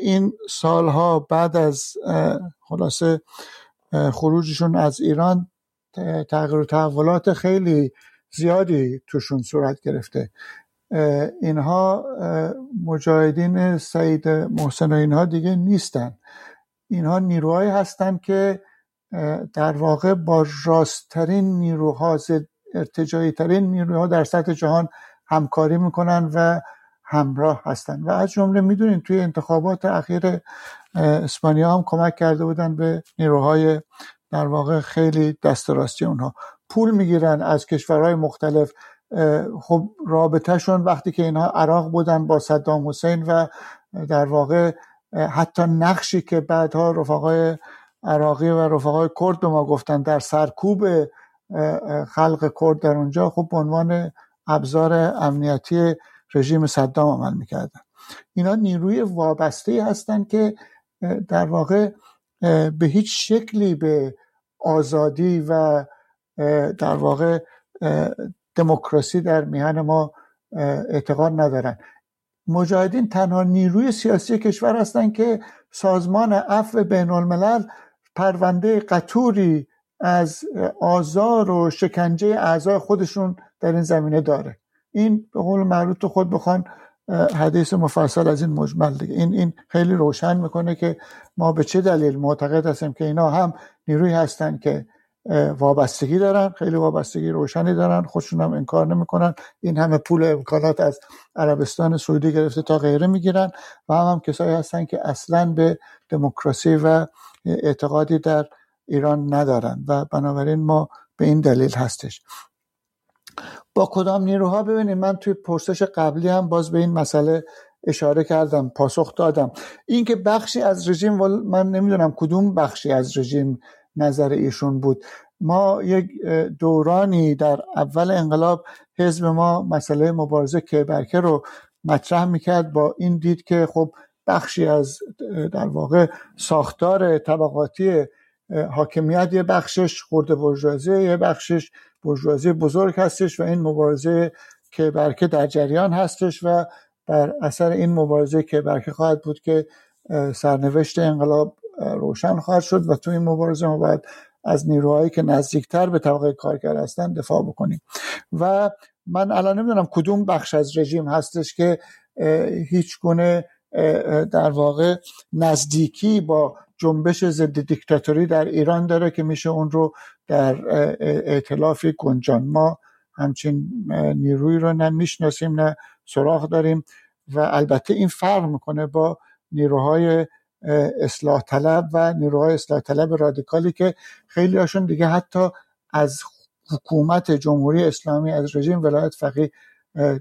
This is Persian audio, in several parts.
این سالها بعد از خلاصه خروجشون از ایران تغییر و تحولات خیلی زیادی توشون صورت گرفته. اینها مجاهدین سعید محسن و اینها دیگه نیستن. اینها نیروهایی هستند که در واقع با راستترین نیروها ارتجایی ترین نیروها در سطح جهان همکاری می‌کنن و همراه هستن. و از جمله می‌دونین توی انتخابات اخیر اسپانیا هم کمک کرده بودن به نیروهای در واقع خیلی دست راستی اونها. پول می‌گیرن از کشورهای مختلف. خب رابطهشون وقتی که اینها عراق بودن با صدام حسین و در واقع حتی نقشی که بعدها رفقای عراقی و رفقای کرد به ما گفتن در سرکوب خلق کرد در اونجا خب به عنوان ابزار امنیتی رژیم صدام عمل می‌کردن. اینا نیروی وابسته هستند که در واقع به هیچ شکلی به آزادی و در واقع دموکراسی در میهن ما اعتقاد ندارن. مجاهدین تنها نیروی سیاسی کشور هستند که سازمان عفو بین الملل پرونده قطوری از آزار و شکنجه اعضای خودشون در این زمینه داره. این به قول معروف تو خود بخوان حدیث مفصل از این مجمل دیگه. این این خیلی روشن می‌کنه که ما به چه دلیل معتقد هستیم که اینا هم نیروی هستن که وابستگی دارن خیلی وابستگی روشنی دارن خودشون هم انکار نمی‌کنن. این همه پول امکانات از عربستان سعودی گرفته تا غیره می‌گیرن و هم, هم کسایی هستن که اصلا به دموکراسی و اعتقادی در ایران ندارن و بنابراین ما به این دلیل هستش. با کدام نیروها؟ ببینید من توی پرسش قبلی هم باز به این مسئله اشاره کردم پاسخ دادم. اینکه بخشی از رژیم من نمی‌دونم کدوم بخشی از رژیم نظر ایشون بود. ما یک دورانی در اول انقلاب حزب ما مسئله مبارزه کیبرکه رو مطرح می‌کرد با این دید که خب بخشی از در واقع ساختار طبقاتی حاکمیت یه بخشش خورده برجوازی یه بخشش برجوازی بزرگ هستش و این مبارزه که برکه در جریان هستش و بر اثر این مبارزه که برکه خواهد بود که سرنوشت انقلاب روشن خواهد شد و تو این مبارزه ما باید از نیروهایی که نزدیکتر به طبقه کارگر هستن دفاع بکنیم. و من الان نمی‌دونم کدوم بخش از رژیم هستش که هیچ گونه در واقع نزدیکی با جنبش ضد دیکتاتوری در ایران داره که میشه اون رو در ائتلاف گنجان. ما همچین نیروی رو نه می‌شناسیم نه سراغ داریم و البته این فرق می‌کنه با نیروهای اصلاح طلب و نیروهای اصلاح طلب رادیکالی که خیلی هاشون دیگه حتی از حکومت جمهوری اسلامی از رژیم ولایت فقیه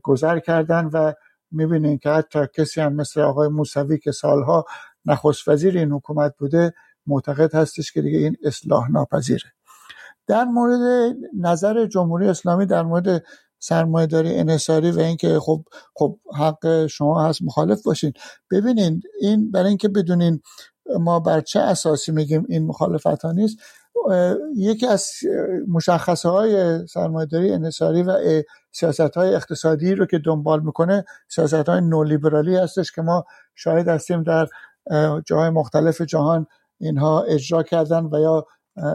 گذر کردن و می‌بینین که حتی کسی هم مثل آقای موسوی که سالها نخست وزیر این حکومت بوده معتقد هستش که دیگه این اصلاح ناپذیره. در مورد نظر جمهوری اسلامی در مورد سرمایه داری انحصاری و اینکه خب خب حق شما هست مخالف باشین. ببینین این برای اینکه بدونین ما بر چه اساسی میگیم این مخالفت ها نیست یکی از مشخصه های سرمایهداری انحصاری و سیاست های اقتصادی رو که دنبال می‌کنه سیاست های نولیبرالی هستش که ما شاهد هستیم در جاهای مختلف جهان اینها اجرا کردن و یا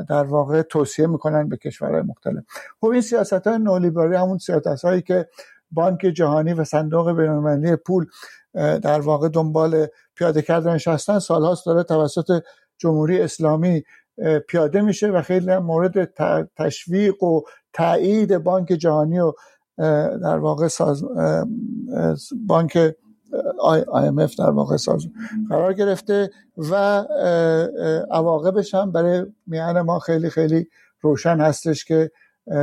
در واقع توصیه می‌کنن به کشورهای مختلف. خب این سیاست های نولیبرالی همون سیاست هایی که بانک جهانی و صندوق بینالمللی پول در واقع دنبال پیاده کردنش هستن سالهاست داره توسط جمهوری اسلامی پیاده میشه و خیلی مورد تشویق و تایید بانک جهانی و در واقع ساز بانک IMF در واقع ساز قرار گرفته و عواقبش هم برای میان ما خیلی خیلی روشن هستش که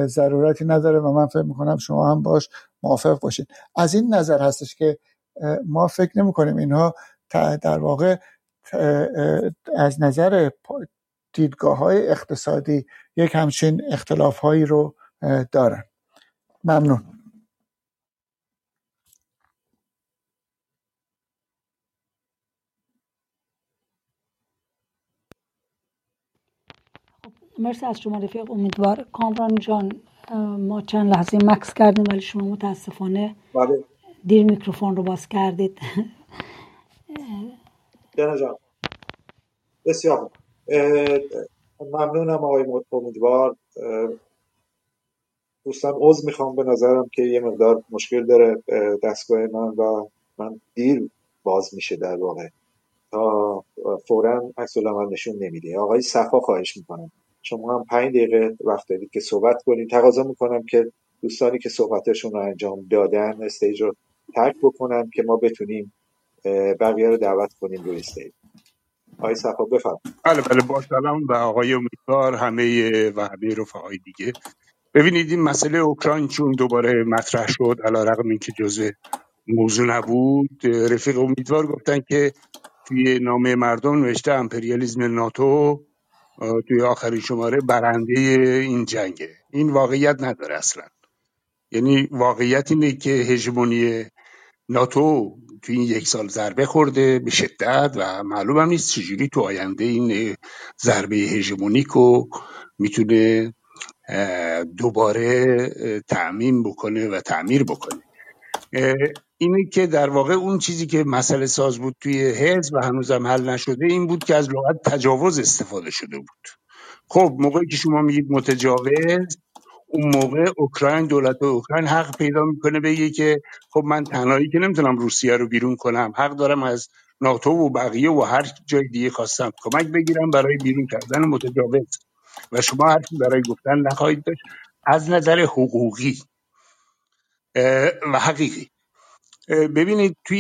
ضرورتی نداره و من فکر می‌کنم شما هم باش موافق باشین. از این نظر هستش که ما فکر نمی کنیم اینها در واقع از نظر دیدگاه های اقتصادی یک همچین اختلاف هایی رو دارن. ممنون. مرسی از شما رفیق امیدوار. کامران جان ما چند لحظه مکس کردیم ولی شما متاسفانه بله. دیر میکروفون رو باز کردید. جان. بسیار ممنونم آقای امیدوار. دوستان عوض می‌خوام به نظرم که یه مقدار مشکل داره دستگاه من و من دیر باز میشه در واقع. تا فورا عکس من نشون نمیده. آقای صفا خواهش می‌کنم. شما هم پنج دقیقه وقت دارید که صحبت کنید. تقاضا می‌کنم که دوستانی که صحبتشون رو انجام دادن stage رو ترک بکنن که ما بتونیم بقیه رو دعوت کنیم روی stage. آقای صفا بفرمایید بله بله با سلام و آقای امیدوار همه و همه رفقای دیگه. ببینید این مسئله اوکراین چون دوباره مطرح شد علی رغم این که جزء موضوع نبود رفیق امیدوار گفتن که توی نامه مردم نوشته امپریالیزم ناتو توی آخرین شماره برنده این جنگه. این واقعیت نداره اصلا. یعنی واقعیت اینه که هژمونی ناتو توی این یک سال ضربه خورده به شدت و معلوم هم نیست چجوری تو آینده این ضربه هژمونیک رو می‌تونه دوباره تعمین بکنه و تعمیر بکنه. اینه که در واقع اون چیزی که مسئله ساز بود توی حزب و هنوزم حل نشده این بود که از لغت تجاوز استفاده شده بود. خب موقعی که شما میگید متجاوز اون موقع اوکراین دولت اوکراین حق پیدا می‌کنه بگه که خب من تنهایی که نمی‌تونم روسیه رو بیرون کنم حق دارم از ناتو و بقیه و هر جای دیگه خواستم کمک بگیرم برای بیرون کردن متجاوز. و شما حرفی برای گفتن نخواهید داشت از نظر حقوقی. و حقیقی. ببینید توی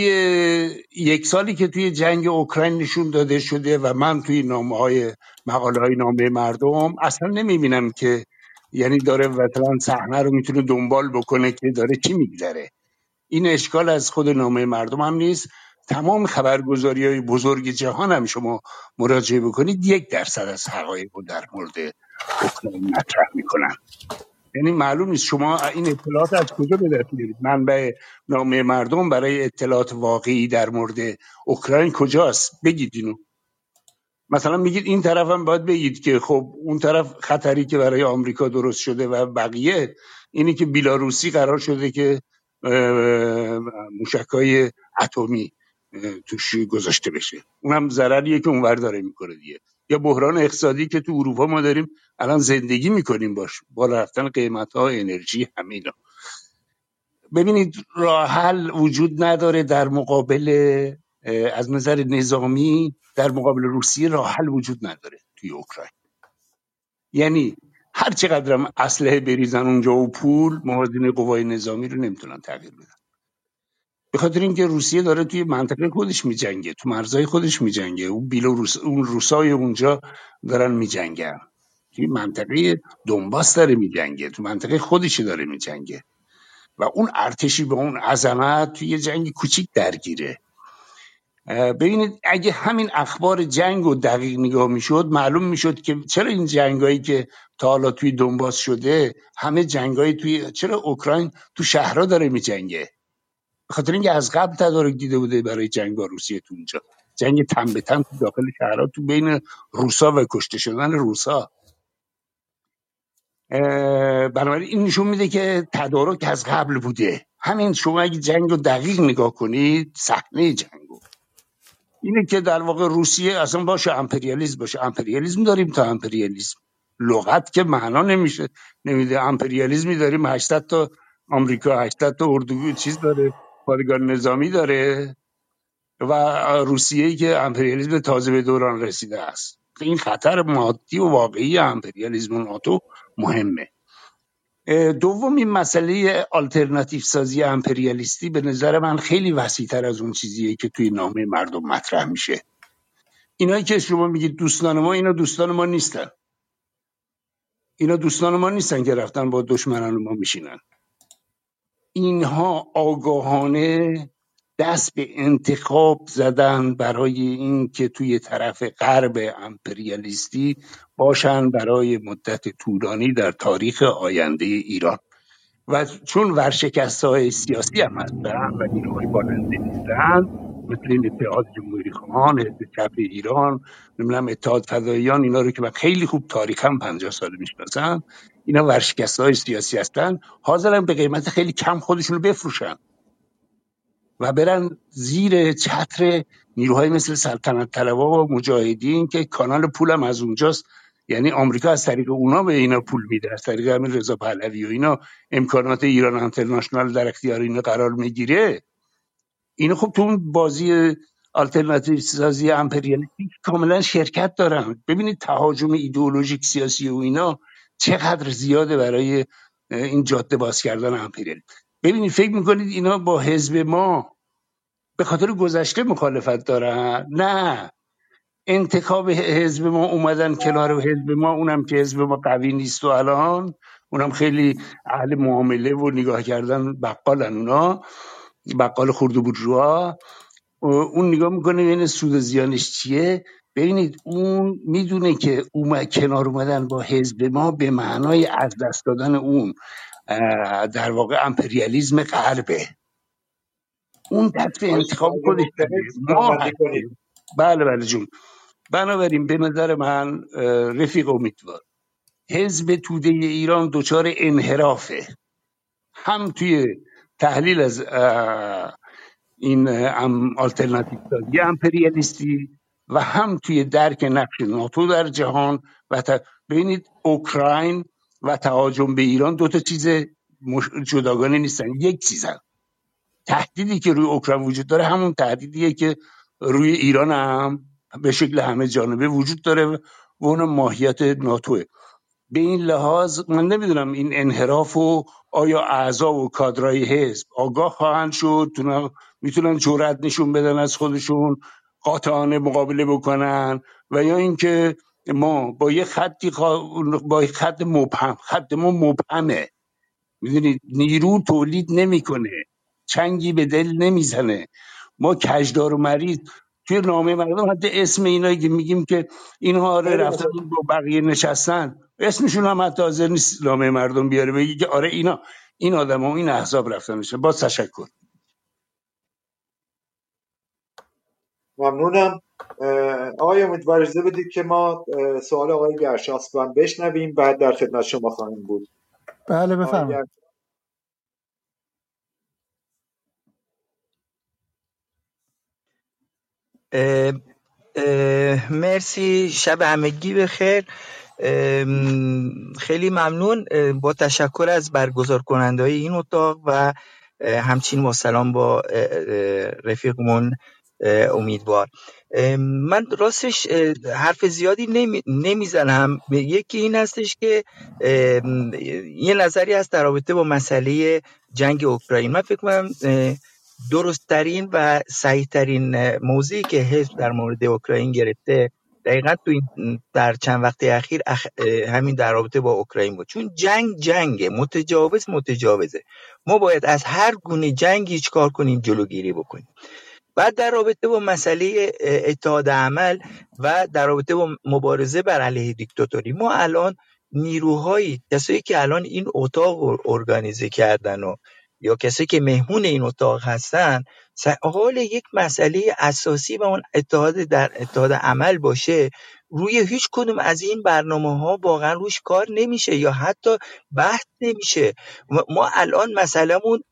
یک سالی که توی جنگ اوکراین نشون داده شده و من توی نامه های مقاله های نامه مردم اصلا نمی‌بینم که یعنی داره مثلا صحنه رو می‌تونه دنبال بکنه که داره چی میگذره. این اشکال از خود نامه مردم هم نیست. تمام خبرگزاری های بزرگ جهان هم شما مراجعه بکنید یک درصد از حقایق رو در مورد اوکراین مطرح می‌کنن. یعنی معلوم نیست شما این اطلاعات از کجا به دست میارید؟ منبع نامه مردم برای اطلاعات واقعی در مورد اوکراین کجاست؟ بگید اینو. مثلا میگید این طرف هم باید بگید که خب اون طرف خطری که برای آمریکا درست شده و بقیه اینی که بیلاروسی قرار شده که موشکای اتمی توش گذاشته بشه. اونم ضرریه که اونور داره می‌کنه دیگه. یا بحران اقتصادی که تو اروپا ما داریم الان زندگی می‌کنیم باش. بالا رفتن قیمت ها انرژی همه ببینید راه حل وجود نداره در مقابل از نظر نظامی در مقابل روسیه راه حل وجود نداره توی اوکراین. یعنی هر چقدر اسلحه بریزن اونجا و پول موازین قوای نظامی رو نمی‌تونن تغییر بدن. به خاطر اینکه روسیه داره توی منطقه خودش میجنگه تو مرزهای خودش میجنگه. اون بیلوروس اون روسای اونجا دارن میجنگن. توی منطقه دنباس داره میجنگه تو منطقه خودش داره میجنگه. و اون ارتشی به اون عظمت توی جنگ کوچیک درگیره. ببینید اگه همین اخبار جنگ و دقیق نگاه می‌شد معلوم می‌شد که چرا این جنگایی که تا حالا توی دنباس شده همه جنگایی توی چرا اوکراین تو شهرها داره میجنگه؟ به خاطر اینکه از قبل تدارک دیده بوده برای جنگ با روسیه تو اونجا جنگ تن به تن تو داخل شهرها تو بین روسا و کشته شدن روسا. بنابراین این نشون میده که تدارک از قبل بوده. همین شما اگه جنگ رو دقیق نگاه کنید صحنه جنگو اینه که در واقع روسیه اصلا باشه امپریالیزم باشه امپریالیزم داریم تا امپریالیزم لغت که معنا نمیشه. نمیده. امپریالیزمی داریم 800 تا آمریکا 800 تا اردو چیز داره. پادگان نظامی داره و روسیه که امپریالیزم تازه به دوران رسیده است. این خطر مادی و واقعی امپریالیزم ناتو مهمه. دوم این مسئله آلترناتیو سازی امپریالیستی به نظر من خیلی وسیعتر از اون چیزیه که توی نامه مردم مطرح میشه. اینایی که شما میگید دوستان ما اینا دوستان ما نیستن. اینا دوستان ما نیستن که رفتن با دشمنان ما میشینن. اینها آگاهانه دست به انتخاب زدن برای اینکه توی طرف غرب امپریالیستی باشن برای مدت طولانی در تاریخ آینده ایران. و چون ورشکست های سیاسی هم هستن و نیروهای بالنده نیستن مثل این اتحاد جمهوری خواهان چپ ایران نمی‌دونم اتحاد فداییان اینا رو که من خیلی خوب تاریخم پنجاه سال می‌شناسم اینا ورشکست های سیاسی هستن حاضرن به قیمت خیلی کم خودشون رو بفروشن و برن زیر چتر نیروهای مثل سلطنت طلبا و مجاهدین که کانال پولم از اونجاست. یعنی آمریکا از طریق اونا به اینا پول میده از طریق همین رضا پهلوی و اینا امکانات ایران انترنشنال در اختیار اینا قرار می‌گیره. اینو خب تو اون بازی آلترناتیو سازی امپریالیستی کاملا شرکت دارن. ببینید تهاجم ایدئولوژیک سیاسی و اینا چقدر زیاده برای این جاده باز کردن امپریالیسم. ببینید فکر می‌کنید اینا با حزب ما به خاطر گذشته مخالفت دارن؟ نه. انتخاب حزب ما اومدن کنار حزب ما اونم که حزب ما قوی نیست و الان اونم خیلی اهل معامله و نگاه کردن بقالن اونا بقال خورد و اون نگاه می‌کنه ببین سود زیانش چیه؟ ببینید اون می‌دونه که اوم کنار اومدن با حزب ما به معنای از دست دادن اون در واقع امپریالیزم غربه. اون به انتخاب خودش ما بله بله جون. بنابراین به نظر من رفیق امیدوار. حزب توده ایران دچار انحرافه. هم توی تحلیل از این آلترناتیو سازی امپریالیستی و هم توی درک نقش ناتو در جهان و ببینید اوکراین و تهاجم به ایران دو تا چیز جداگانه نیستن. یک چیزن. تهدیدی که روی اوکراین وجود داره همون تهدیدیه که روی ایران هم به شکل همه جانبه وجود داره و اون ماهیت ناتوه. به این لحاظ من نمی‌دونم این انحراف و آیا اعضا و کادرای حزب آگاه خواهند شد می‌تونن جرأت نشون بدن از خودشون قاطعانه مقابله بکنن و یا اینکه ما با یه خطی با یه خط مبهم خط ما مبهمه. می‌دونید نیرو تولید نمی‌کنه. چنگی به دل نمی‌زنه. ما کجدار و مریض توی نامه مردم حتی اسم اینایی که میگیم که اینها آره رفتن با بقیه نشستن اسمشون هم حتی حاضر نیست نامه مردم بیاره بگی که آره اینا این آدم و این احزاب رفتن نشستن با تشکر. ممنونم. آقای امیدوار اجازه بدید که ما سوال آقای گرشاسب بشنویم بعد در خدمت شما خواهیم بود. بله بفرمایید. مرسی شب همگی بخیر. خیلی ممنون با تشکر از برگزار کننده های این اتاق و همچنین با سلام با رفیقمون امیدوار. من راستش حرف زیادی نمی‌زنم. یکی این هستش که یه نظری هست در رابطه با مسئله جنگ اوکراین. من فکر کنم درستترین و صحیحترین موضعی که حزب در مورد اوکراین گرفته دقیقا تو این در چند وقت اخیر همین در رابطه با اوکراین بود. چون جنگ جنگه متجاوز متجاوزه. ما باید از هر گونه جنگی کار کنیم جلوگیری بکنیم. بعد در رابطه با مسئله اتحاد عمل و در رابطه با مبارزه بر علیه دیکتاتوری ما الان نیروهایی کسایی که الان این اتاق ارگانیزه کردن و یا کسی که مهمون این اتاق هستن حال یک مسئله اساسی و اون اتحاد در اتحاد عمل باشه روی هیچ کدوم از این برنامه ها واقعا روش کار نمیشه یا حتی بحث نمیشه. ما الان مسئلهمون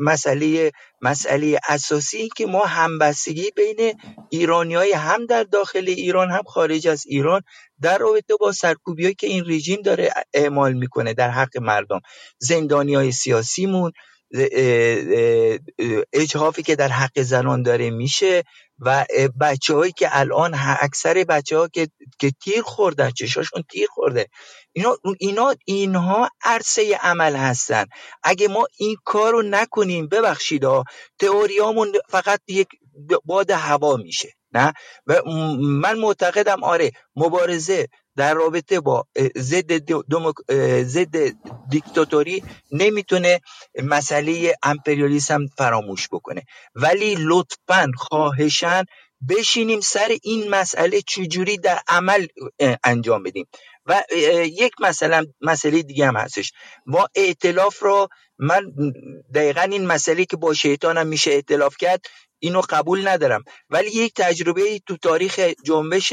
مسئله مسئله اساسی این که ما همبستگی بین ایرانی های هم در داخل ایران هم خارج از ایران در رابطه با سرکوبی که این رژیم داره اعمال می‌کنه در حق مردم. زندانی های سیاسیمون اجهافی که در حق زنان داره میشه و هایی که الان اکثر بچه ها که, که تیر خوردن چشاشون تیر خورده. اینا, اینا اینها عرصه عمل هستن. اگه ما این کار رو نکنیم ببخشید ها تئوریامون فقط یک باد هوا میشه نه؟ و من معتقدم آره مبارزه در رابطه با ضد ضد دیکتاتوری نمی‌تونه مسئله امپریالیسم فراموش بکنه. ولی لطفا خواهشن بشینیم سر این مسئله چجوری در عمل انجام بدیم. و یک مثلا مسئله دیگه هم هستش. ما اعتلاف رو من دقیقا این مسئله که با شیطانم میشه اعتلاف کرد اینو قبول ندارم. ولی یک تجربه تو تاریخ جنبش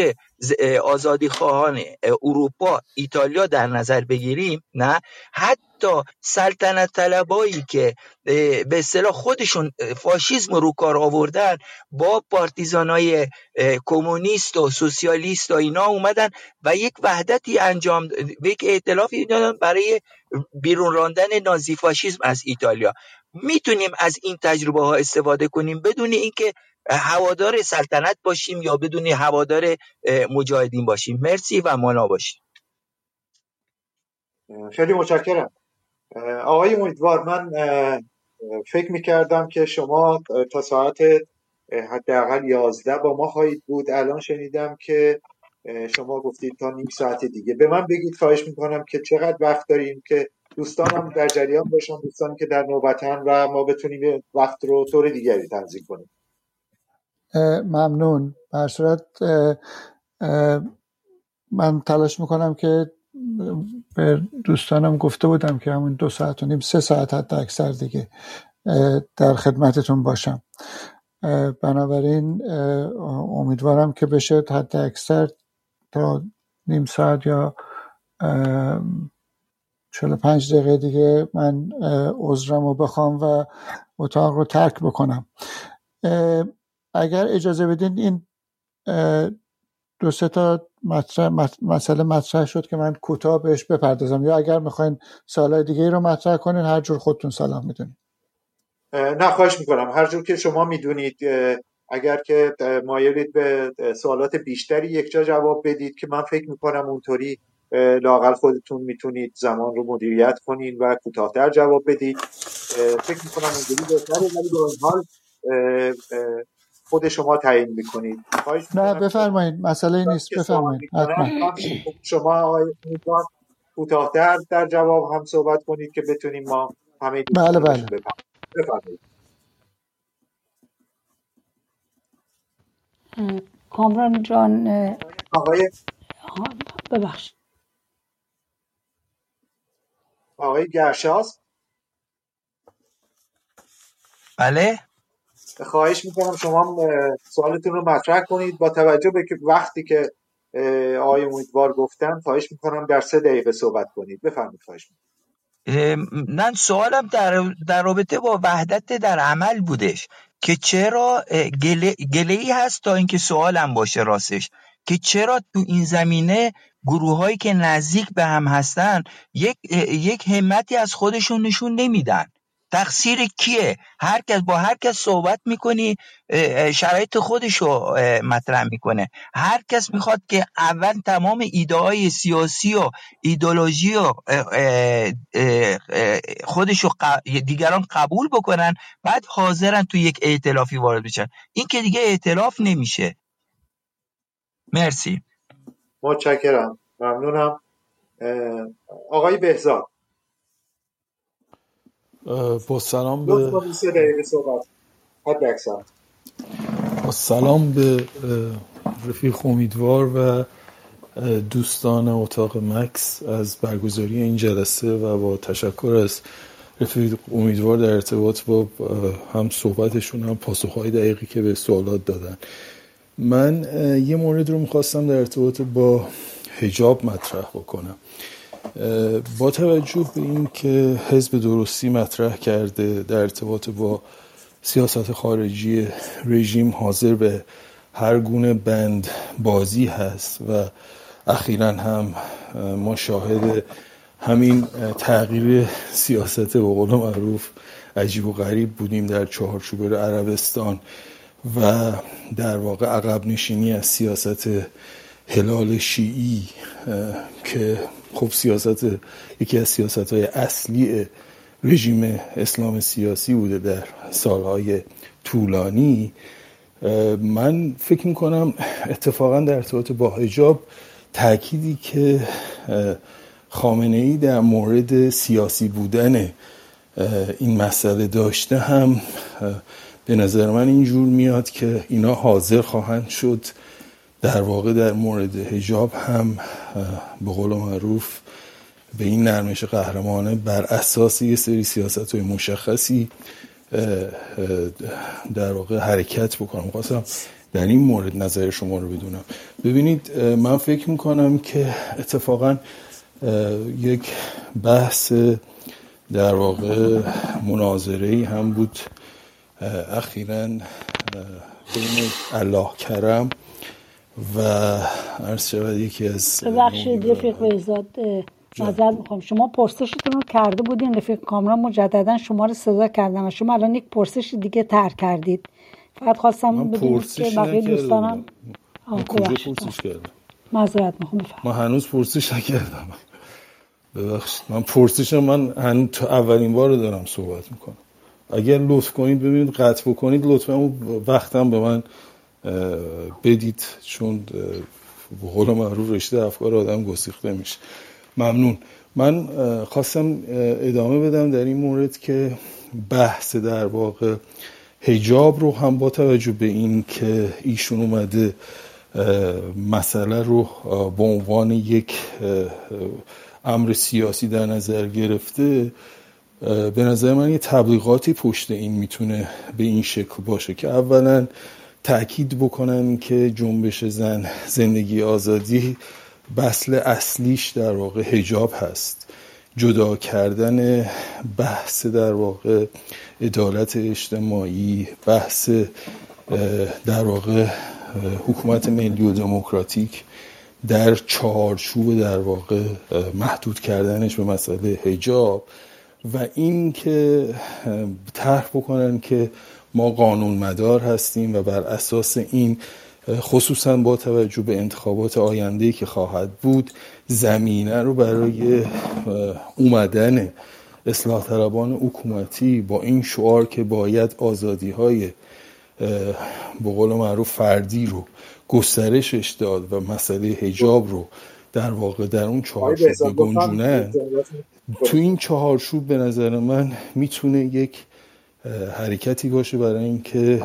آزادی خواهان اروپا ایتالیا در نظر بگیریم نه؟ حتی سلطنت طلبایی که به اصطلاح خودشون فاشیسم رو کار آوردن با پارتیزانای کمونیست و سوسیالیست و اینا اومدن و یک وحدتی انجام یک ائتلافی برای بیرون راندن نازی فاشیسم از ایتالیا. می‌تونیم از این تجربه ها استفاده کنیم بدون اینکه هوادار سلطنت باشیم یا بدون هوادار مجاهدین باشیم. مرسی و مانا باشیم خیلی متشکرم. آقای امیدوار من فکر می‌کردم که شما تا ساعت حداقل یازده با ما خواهید بود. الان شنیدم که شما گفتید تا نیم ساعت دیگه. به من بگید خواهش می‌کنم که چقدر وقت داریم که دوستانم در جریان باشن دوستانی که در نوبتن و ما بتونیم وقت رو طور دیگری تنظیم کنیم. ممنون. بر صورت من تلاش می‌کنم که به دوستانم گفته بودم که همون دو ساعت و نیم سه ساعت حتی اکثر دیگه در خدمتتون باشم. بنابراین امیدوارم که بشه حتی اکثر تا نیم ساعت یا چلو پنج دقیقه دیگه من عذرم رو بخوام و اتاق رو ترک بکنم. اگر اجازه بدین این دو سه تا مسئله مطرح شد که من کوتاه بهش بپردازم. یا اگر می‌خواین سالهای دیگه رو مطرح کنین هر جور خودتون سلام می‌دونید نه خواهش می‌کنم. هر جور که شما می‌دونید اگر که مایلید به سوالات بیشتری یک جا جواب بدید که من فکر می‌کنم اونطوری لاقل خودتون می‌تونید زمان رو مدیریت کنین و کوتاهتر جواب بدید. فکر می‌کنم اونجوری بهتره ولی به حال خود شما تعیین می‌کنید. نه بفرمایید. مسئله نیست. بفرمایید. شما آقای کوتاهتر در جواب هم صحبت کنید که بتونیم ما همه بله بله. بفرمایید. کامران جان آقای ببخش آقای گرشاس. بله. خواهش می‌کنم شما سوالتون رو مطرح کنید. با توجه به وقتی که آقای امیدوار گفتن خواهش می‌کنم در سه دقیقه صحبت کنید. بفرمایید خواهش من سوالم در, در رابطه با وحدت در عمل بودش که چرا گله, گله ای هست تا اینکه سوالم باشه راستش که چرا تو این زمینه گروه هایی که نزدیک به هم هستن یک, یک همتی از خودشون نشون نمیدن. تقصیر کیه؟ هر کس با هر کس صحبت می‌کنی شرایط خودشو مطرح می‌کنه. هر کس می‌خواد که اول تمام ایده های سیاسی و ایدولوژی و خودشو دیگران قبول بکنن بعد حاضرن تو یک ائتلافی وارد بشن. این که دیگه ائتلاف نمیشه. مرسی. متشکرم. ممنونم. آقای بهزاد. با سلام به با سلام به رفیق امیدوار و دوستان اتاق مکس از برگزاری این جلسه و با تشکر از رفیق امیدوار در ارتباط با هم صحبتشون هم پاسخهای دقیقی که به سوالات دادن. من یه مورد رو می‌خواستم در ارتباط با هجاب مطرح بکنم. با توجه به این که حزب درستی مطرح کرده در ارتباط با سیاست خارجی رژیم حاضر به هر گونه بند بازی هست و اخیرا هم ما شاهد همین تغییر سیاست به قول معروف عجیب و غریب بودیم در چهارچوبه عربستان. و در واقع عقب نشینی از سیاست هلال شیعی که خب سیاست یکی از سیاست های اصلی رژیم اسلام سیاسی بوده در سالهای طولانی. من فکر می‌کنم اتفاقا در ارتباط با حجاب تأکیدی که خامنه ای در مورد سیاسی بودن این مسئله داشته هم به نظر من اینجور میاد که اینا حاضر خواهند شد. در واقع در مورد هجاب هم به قول معروف به این نرمش قهرمانه بر اساس یه سری سیاست های مشخصی در واقع حرکت بکنم. خواستم در این مورد نظر شما رو بدونم. ببینید من فکر می‌کنم که اتفاقا یک بحث در واقع مناظره هم بود. اخیرا بین الله کرم و عرض شود یکی از ببخشید رفیق بهزاد نظر می‌خوام. شما پرسشتون رو کرده بودین رفیق کامران مجددا شما رو صدا کردم و شما الان یک پرسش دیگه تر کردید. فقط خواستم بدونید که بقیه دوستانم کجا پرسش کردم؟ معذرت می‌خوام من هنوز پرسش نکردم. ببخشید. من پرسش من هنوز تو اولین بار دارم صحبت می‌کنم. اگر لطف کنید ببینید قطع بکنید لطفا وقتم به من بدید چون به قول معروف رشته افکار آدم گسیخته میشه. ممنون. من خواستم ادامه بدم در این مورد که بحث در واقع هجاب رو هم با توجه به این که ایشون اومده مسئله رو به عنوان یک امر سیاسی در نظر گرفته به نظر من یه تبلیغاتی پشت این می‌تونه به این شکل باشه که اولا تاکید بکنن که جنبش زن زندگی آزادی بسل اصلیش در واقع هجاب هست. جدا کردن بحث در واقع عدالت اجتماعی بحث در واقع حکومت ملی و دموکراتیک در چارچوب در واقع محدود کردنش به مسئله هجاب و این که طرح بکنن که ما قانون مدار هستیم و بر اساس این خصوصا با توجه به انتخابات آینده که خواهد بود زمینه رو برای اومدن اصلاح طلبان حکومتی با این شعار که باید آزادی های به قول معروف فردی رو گسترشش داد و مسئله هجاب رو در واقع در اون چهارچوب گنجونه تو این چهارچوب به نظر من می‌تونه یک حرکتی باشه برای اینکه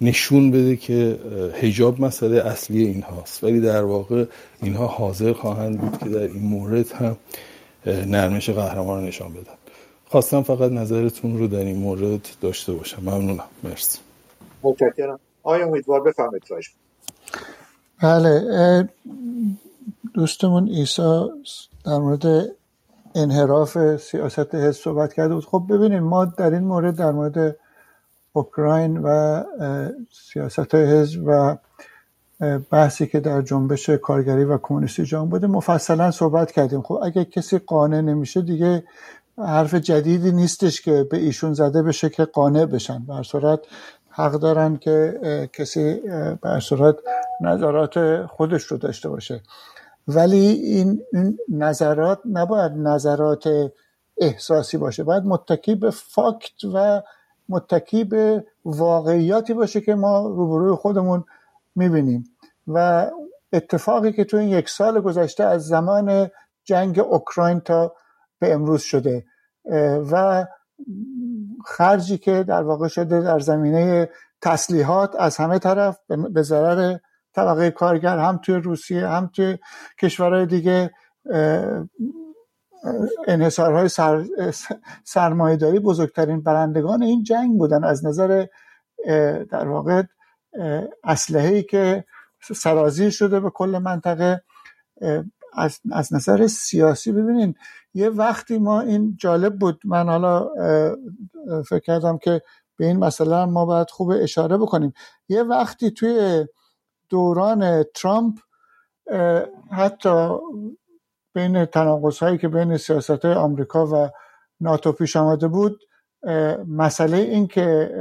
نشون بده که هجاب مسئله اصلی این هاست ولی در واقع اینها حاضر خواهند بود که در این مورد هم نرمش قهرمان رو نشان بدن. خواستم فقط نظرتون رو در این مورد داشته باشم. ممنونم. مرسی. متشکرم. آیا امیدوار بفهمید بله دوستمون ایسا در مورد انحراف سیاست حزب صحبت کرده بود. خب ببینیم ما در این مورد در مورد اوکراین و سیاست حزب و بحثی که در جنبش کارگری و کمونیستی جهان بوده مفصلا صحبت کردیم. خب اگه کسی قانع نمیشه دیگه حرف جدیدی نیستش که به ایشون زده به شکل قانع بشن. بر صورت حق دارن که کسی بر صورت نظرات خودش رو داشته باشه. ولی این نظرات نباید نظرات احساسی باشه. باید متکی به فاکت و متکی به واقعیاتی باشه که ما روبروی خودمون می‌بینیم. و اتفاقی که تو این یک سال گذشته از زمان جنگ اوکراین تا به امروز شده و خرجی که در واقع شده در زمینه تسلیحات از همه طرف به ضرر طبقه کارگر هم توی روسیه هم توی کشورهای دیگه انحصارهای سر، سرمایهداری بزرگترین برندگان این جنگ بودن. از نظر در واقع اسلحه‌ای که سرازیر شده به کل منطقه از, از نظر سیاسی ببینین یه وقتی ما این جالب بود من حالا فکر کردم که به این مسئله ما باید خوب اشاره بکنیم. یه وقتی توی دوران ترامپ حتی بین تناقض هایی که بین سیاست های آمریکا و ناتو پیش آمده بود مسئله این که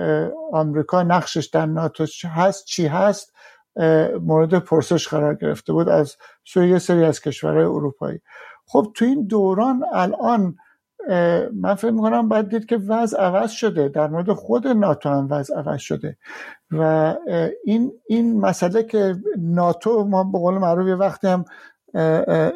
آمریکا نقشش در ناتو هست چی هست مورد پرسش قرار گرفته بود از سوی سری از کشورهای اروپایی. خب تو این دوران الان من فکر می‌کنم باید دید که وضع عوض شده در مورد خود ناتو هم وضع عوض شده. و این این مسئله که ناتو ما به قول معروف یه وقتی هم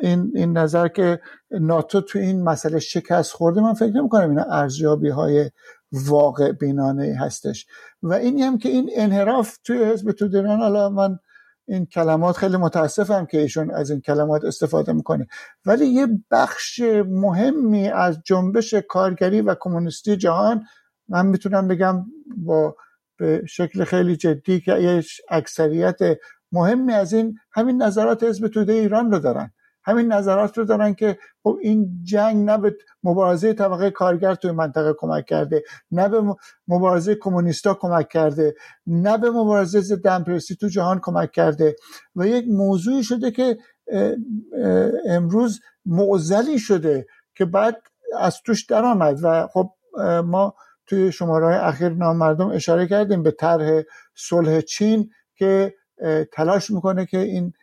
این این نظر که ناتو تو این مسئله شکست خورده من فکر نمی کنم اینا ارزیابی های واقع بینانه هستش. و اینی هم که این انحراف توی حزب تودران حالا من این کلمات خیلی متاسفم که ایشون از این کلمات استفاده می‌کنه. ولی یه بخش مهمی از جنبش کارگری و کمونیستی جهان من می‌تونم بگم با به شکل خیلی جدی که اکثریت مهمی از این همین نظرات حزب توده ایران رو دارن. همین نظرات رو دارن که خب این جنگ نه به مبارزه طبقه کارگر توی منطقه کمک کرده نه به مبارزه کمونیستا کمک کرده نه به مبارزه ضد تو جهان کمک کرده. و یک موضوعی شده که امروز معزلی شده که بعد از توش درآمد و خب ما توی شماره اخیر نام مردم اشاره کردیم به طرح صلح چین که تلاش می‌کنه که این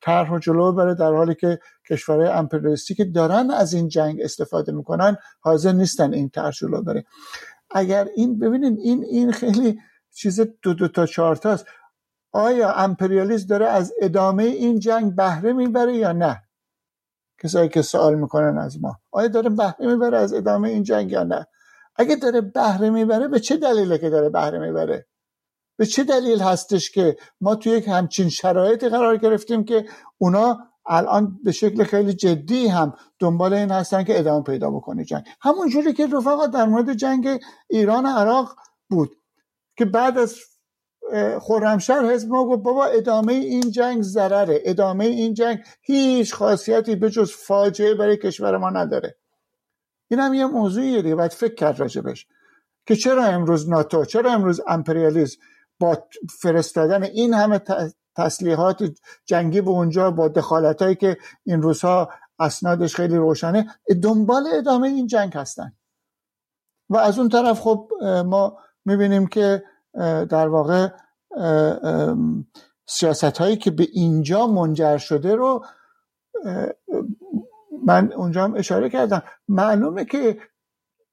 طرح رو جلو بره در حالی که کشورهای امپریالیستی که دارن از این جنگ استفاده می‌کنن حاضر نیستن این طرح جلو بره. اگر این ببینید این این خیلی چیز دو دو تا چهار تاست. آیا امپریالیسم داره از ادامه این جنگ بهره می‌بره یا نه؟ کسایی که سوال می‌کنن از ما. آیا داره بهره می‌بره از ادامه این جنگ یا نه؟ اگه داره بهره می‌بره به چه دلیله که داره بهره می‌بره؟ به چه دلیل هستش که ما توی یک همچین شرایطی قرار گرفتیم که اونا الان به شکل خیلی جدی هم دنبال این هستن که ادامه پیدا بکنه جنگ. همون جوری که رفقا در مورد جنگ ایران عراق بود که بعد از خرمشهر حزب ما گفت بابا ادامه این جنگ ضرره. ادامه این جنگ هیچ خاصیتی به جز فاجعه برای کشور ما نداره. این هم یه موضوعیه دیگه باید فکر کرد راجبش که چرا امروز ناتو چرا امروز امپریالیسم فرستادن این همه تسلیحات جنگی به اونجا با دخالت هایی که این روزها اسنادش خیلی روشنه دنبال ادامه این جنگ هستن. و از اون طرف خب ما می‌بینیم که در واقع سیاست هایی که به اینجا منجر شده رو من اونجا هم اشاره کردم. معلومه که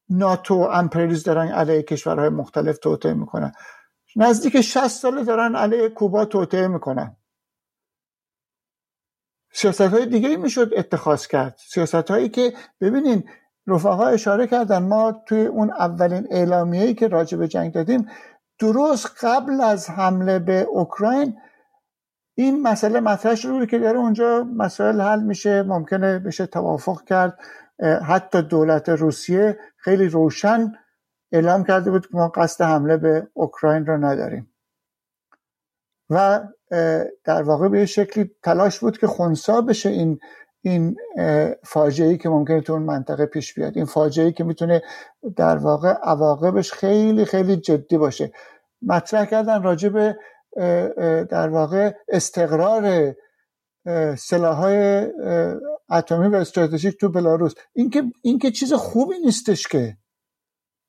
ناتو امپریز دارن علیه کشورهای مختلف توطعه می‌کنن. نزدیک 60 ساله دارن علیه کوبا توطعه می‌کنن. سیاست های دیگه می‌شد اتخاذ کرد. سیاست هایی که ببینین رفقا اشاره کردن ما توی اون اولین اعلامیه‌ای که راجع به جنگ دادیم درست قبل از حمله به اوکراین این مسئله مطرح شده که در اونجا مسائل حل میشه ممکنه بشه توافق کرد. حتی دولت روسیه خیلی روشن اعلام کرده بود که ما قصد حمله به اوکراین را نداریم. و در واقع به شکلی تلاش بود که خونسا بشه این این فاجعه که ممکنه تو اون منطقه پیش بیاد. این فاجعه که می‌تونه در واقع عواقبش خیلی خیلی جدی باشه. مطرح کردن راجع به در واقع استقرار سلاحهای اتمی و استراتژیک تو بلاروس. این که این که چیز خوبی نیستش که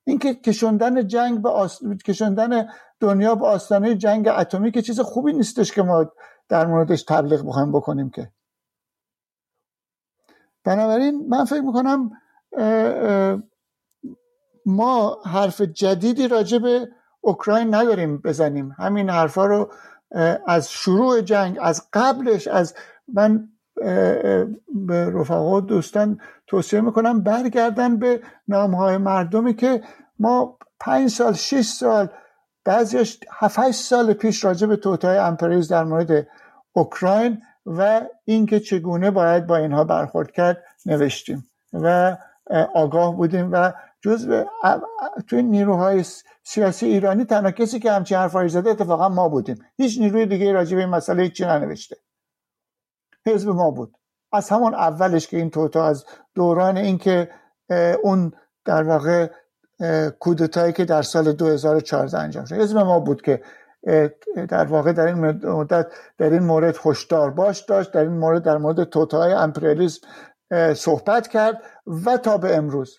این که کشوندن جنگ به آس... کشوندن دنیا به آستانه جنگ اتمی که چیز خوبی نیستش که ما در موردش تبلیغ بخوایم بکنیم که. بنابراین من فکر می‌کنم ما حرف جدیدی راجع به اوکراین نداریم بزنیم. همین حرفا رو از شروع جنگ از قبلش از من به رفقا و دوستان توصیه می‌کنم برگردن به نامهای مردمی که ما پنج سال شش سال بعضیش هفت سال پیش راجع به توتای امپریز در مورد اوکراین و اینکه چگونه باید با اینها برخورد کرد نوشتیم و آگاه بودیم و جزء توی نیروهای سیاسی ایرانی تنها کسی که همچین حرفایی زده اتفاقا ما بودیم. هیچ نیروی دیگه راجع به این مسئله چی ننوشته. حزب ما بود. از همون اولش که این توتا از دوران اینکه اون در واقع کودتایی که در سال 2014 انجام شد. حزب ما بود که در واقع در این مدت در این مورد هشدار باش داشت در این مورد در مورد توتای امپریالیسم صحبت کرد و تا به امروز.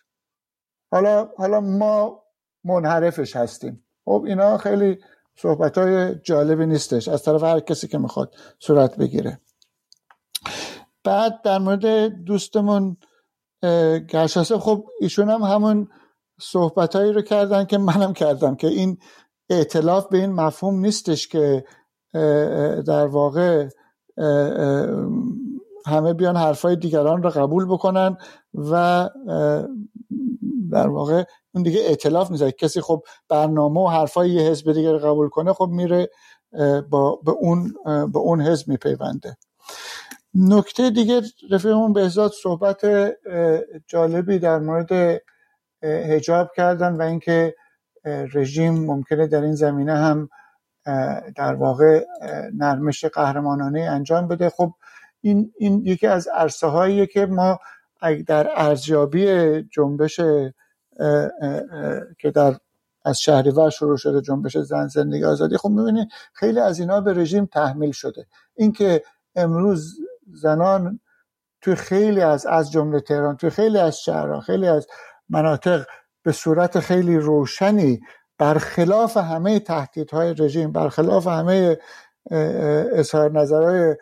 حالا حالا ما منحرفش هستیم. خب اینا خیلی صحبت های جالبی نیستش. از طرف هر کسی که می‌خواد صورت بگیره. بعد در مورد دوستمون گرشاسه خب ایشون هم همون صحبت هایی رو کردن که منم کردم که این اعتلاف به این مفهوم نیستش که در واقع همه بیان حرفای دیگران رو قبول بکنن و در واقع اون دیگه اعتلاف نیست. کسی خب برنامه و حرفای یه حزب دیگه رو قبول کنه خب میره با به اون به اون حزب میپیونده. نکته دیگه رفیقمون بهزاد صحبت جالبی در مورد هجاب کردن و اینکه رژیم ممکنه در این زمینه هم در واقع نرمش قهرمانانه انجام بده. خب این, این یکی از عرصه که ما در ارزیابی جنبش که در از شهریور شروع شده جنبش زن زندگی آزادی خب می‌بینید خیلی از اینا به رژیم تحمیل شده. اینکه امروز زنان توی خیلی از از جمله تهران توی خیلی از شهرها خیلی از مناطق به صورت خیلی روشنی برخلاف همه تهدیدهای رژیم برخلاف همه اظهار نظرهای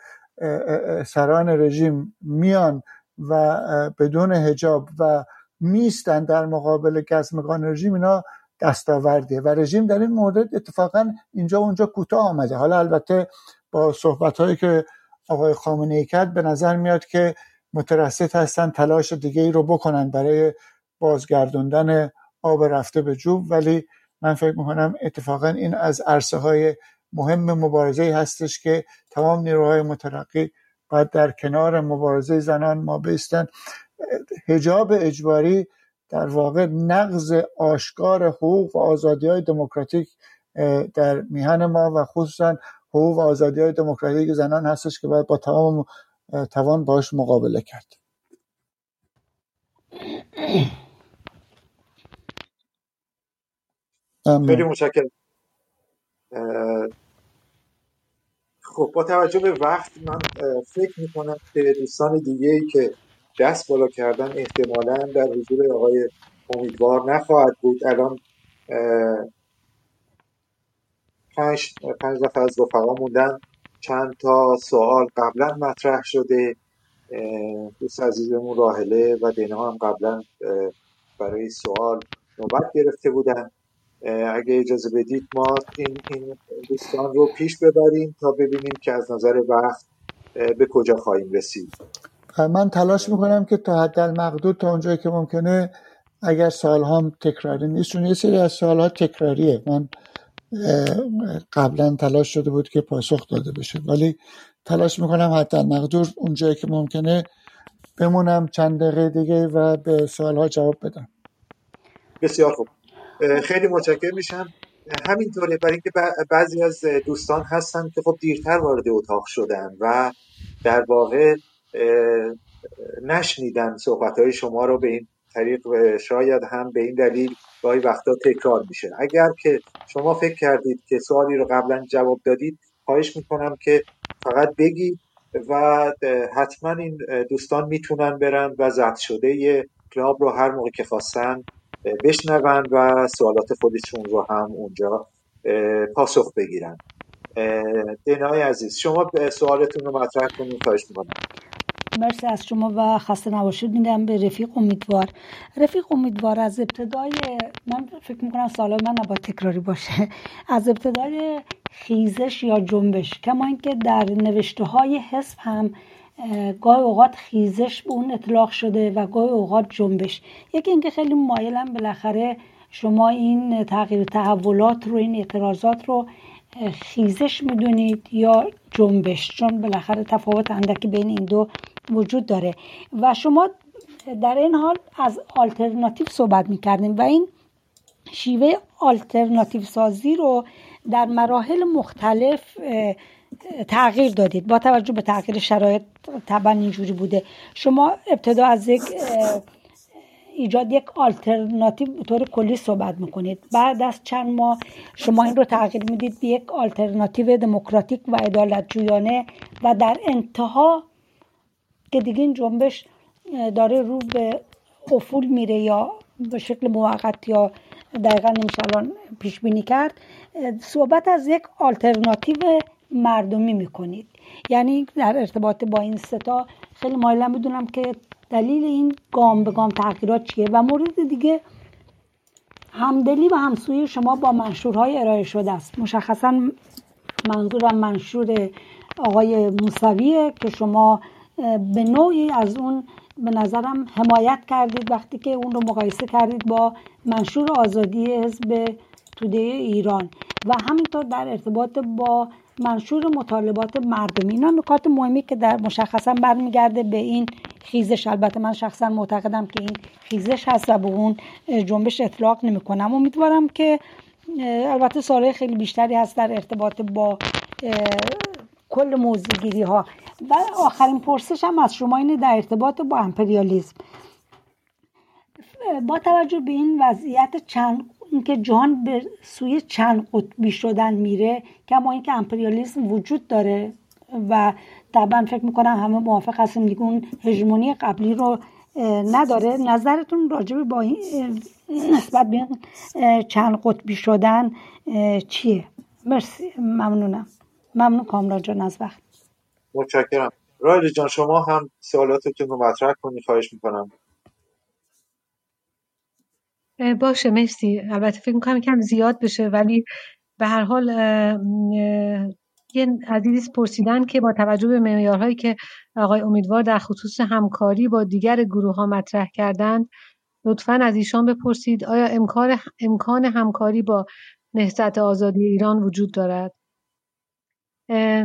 سران رژیم میان و بدون هجاب و میستن در مقابل گزمگان رژیم اینا دستاوردیه و رژیم در این مورد اتفاقا اینجا اونجا کوتاه آمده. حالا البته با صحبت هایی که آقای خامنه ای کرد به نظر میاد که مترسط هستن تلاش دیگه ای رو بکنن برای بازگردوندن آب رفته به جوب ولی من فکر می‌کنم اتفاقا این از عرصه های مهم مبارزه هستش که تمام نیروهای مترقی باید در کنار مبارزه زنان ما بیستن. هجاب اجباری در واقع نقض آشکار حقوق و آزادی های دموکراتیک در میهن ما و خصوصا حقوق و آزادی های دموکراتیک زنان هستش که باید با تمام توان باش مقابله کرد. خیلی متشکرم. خب با توجه به وقت من فکر می‌کنم که دوستان دیگه ای که دست بالا کردن احتمالا در حضور آقای امیدوار نخواهد بود. الان پنج پنج نفر از رفقا موندن. چند تا سوال قبلا مطرح شده. دوست عزیزمون راهله و دینا هم قبلا برای سوال نوبت گرفته بودن. اگه اجازه بدید ما این, این دوستان رو پیش ببریم تا ببینیم که از نظر وقت به کجا خواهیم رسید. من تلاش می‌کنم که تا حد مقدود تا اونجایی که ممکنه اگر سال هم تکراری نیست چون یه سری از سال ها تکراریه. من قبلا تلاش شده بود که پاسخ داده بشه. ولی تلاش می‌کنم حتی مقدور اونجایی که ممکنه بمونم چند دقیقه دیگه و به سوال ها جواب بدم. بسیار خوب. خیلی متشکر میشم. همینطوره. برای اینکه بعضی از دوستان هستن که خب دیرتر وارد اتاق شدن و در واقع نشنیدن صحبت های شما رو به این طریق شاید هم به این دلیل گاهی وقتا تکرار میشه. اگر که شما فکر کردید که سوالی رو قبلا جواب دادید خواهش می‌کنم که فقط بگید و حتما این دوستان می‌تونن برن و ضبط شده کلاب رو هر موقع که خواستن بشنون و سوالات خودشون رو هم اونجا پاسخ بگیرن. دینای عزیز شما سوالتون رو مطرح کنید. خواهش می‌کنم. مرسی از شما و خسته نباشید. میدم به رفیق امیدوار. رفیق امیدوار از ابتدای من فکر می‌کنم سال من نباید تکراری باشه. از ابتدای خیزش یا جنبش. کما اینکه در نوشته های حزب هم گاه اوقات خیزش به اون اطلاق شده و گاه اوقات جنبش. یکی اینکه خیلی مایلم بالاخره شما این تغییر تحولات رو این اعتراضات رو خیزش می‌دونید یا جنبش. چون بالاخره تفاوت اندکی بین این دو وجود داره. و شما در این حال از آلترناتیو صحبت می‌کردیم و این شیوه آلترناتیو سازی رو در مراحل مختلف تغییر دادید. با توجه به تغییر شرایط طبعا اینجوری بوده. شما ابتدا از یک ایجاد یک آلترناتیو به طور کلی صحبت می‌کنید. بعد از چند ماه شما این رو تغییر می‌دید به یک آلترناتیو دموکراتیک و عدالت جویانه و در انتها که دیگه این جنبش داره رو به افول میره یا به شکل موقت یا دقیقا نمیشه پیش بینی کرد. صحبت از یک آلترناتیو مردمی می‌کنید. یعنی در ارتباط با این ستا خیلی مایلم بدونم که دلیل این گام به گام تغییرات چیه و مورد دیگه همدلی و همسوی شما با منشورهای ارائه شده است. مشخصا منظورم منشور آقای موسویه که شما به نوعی از اون به نظرم حمایت کردید وقتی که اون رو مقایسه کردید با منشور آزادی حزب توده ایران و همینطور در ارتباط با منشور مطالبات مردمی. اینا نکات مهمی که در مشخصا برمیگرده به این خیزش. البته من شخصا معتقدم که این خیزش هست و به اون جنبش اطلاق نمی کنم امیدوارم که البته سال خیلی بیشتری هست در ارتباط با کل موضوعگیری ها و آخرین پرسش هم از شما اینه در ارتباط با امپریالیزم با توجه به این وضعیت چند اینکه جهان به سوی چند قطبی شدن میره کما اینکه امپریالیسم وجود داره و طبعا فکر می‌کنم همه موافق هستیم دیگه اون هژمونی قبلی رو نداره. نظرتون راجع با این نسبت به چند قطبی شدن چیه؟ مرسی. ممنونم. ممنون کامران جان از وقت. متشکرم. رایلی جان شما هم سوالاتتون رو مطرح کنی. خواهش می‌کنم. باشه مرسی. البته فکر می‌کنم کم زیاد بشه ولی به هر حال یه عزیز پرسیدن که با توجه به معیارهایی که آقای امیدوار در خصوص همکاری با دیگر گروه ها مطرح کردند لطفا از ایشان بپرسید آیا امکان, امکان همکاری با نهضت آزادی ایران وجود دارد؟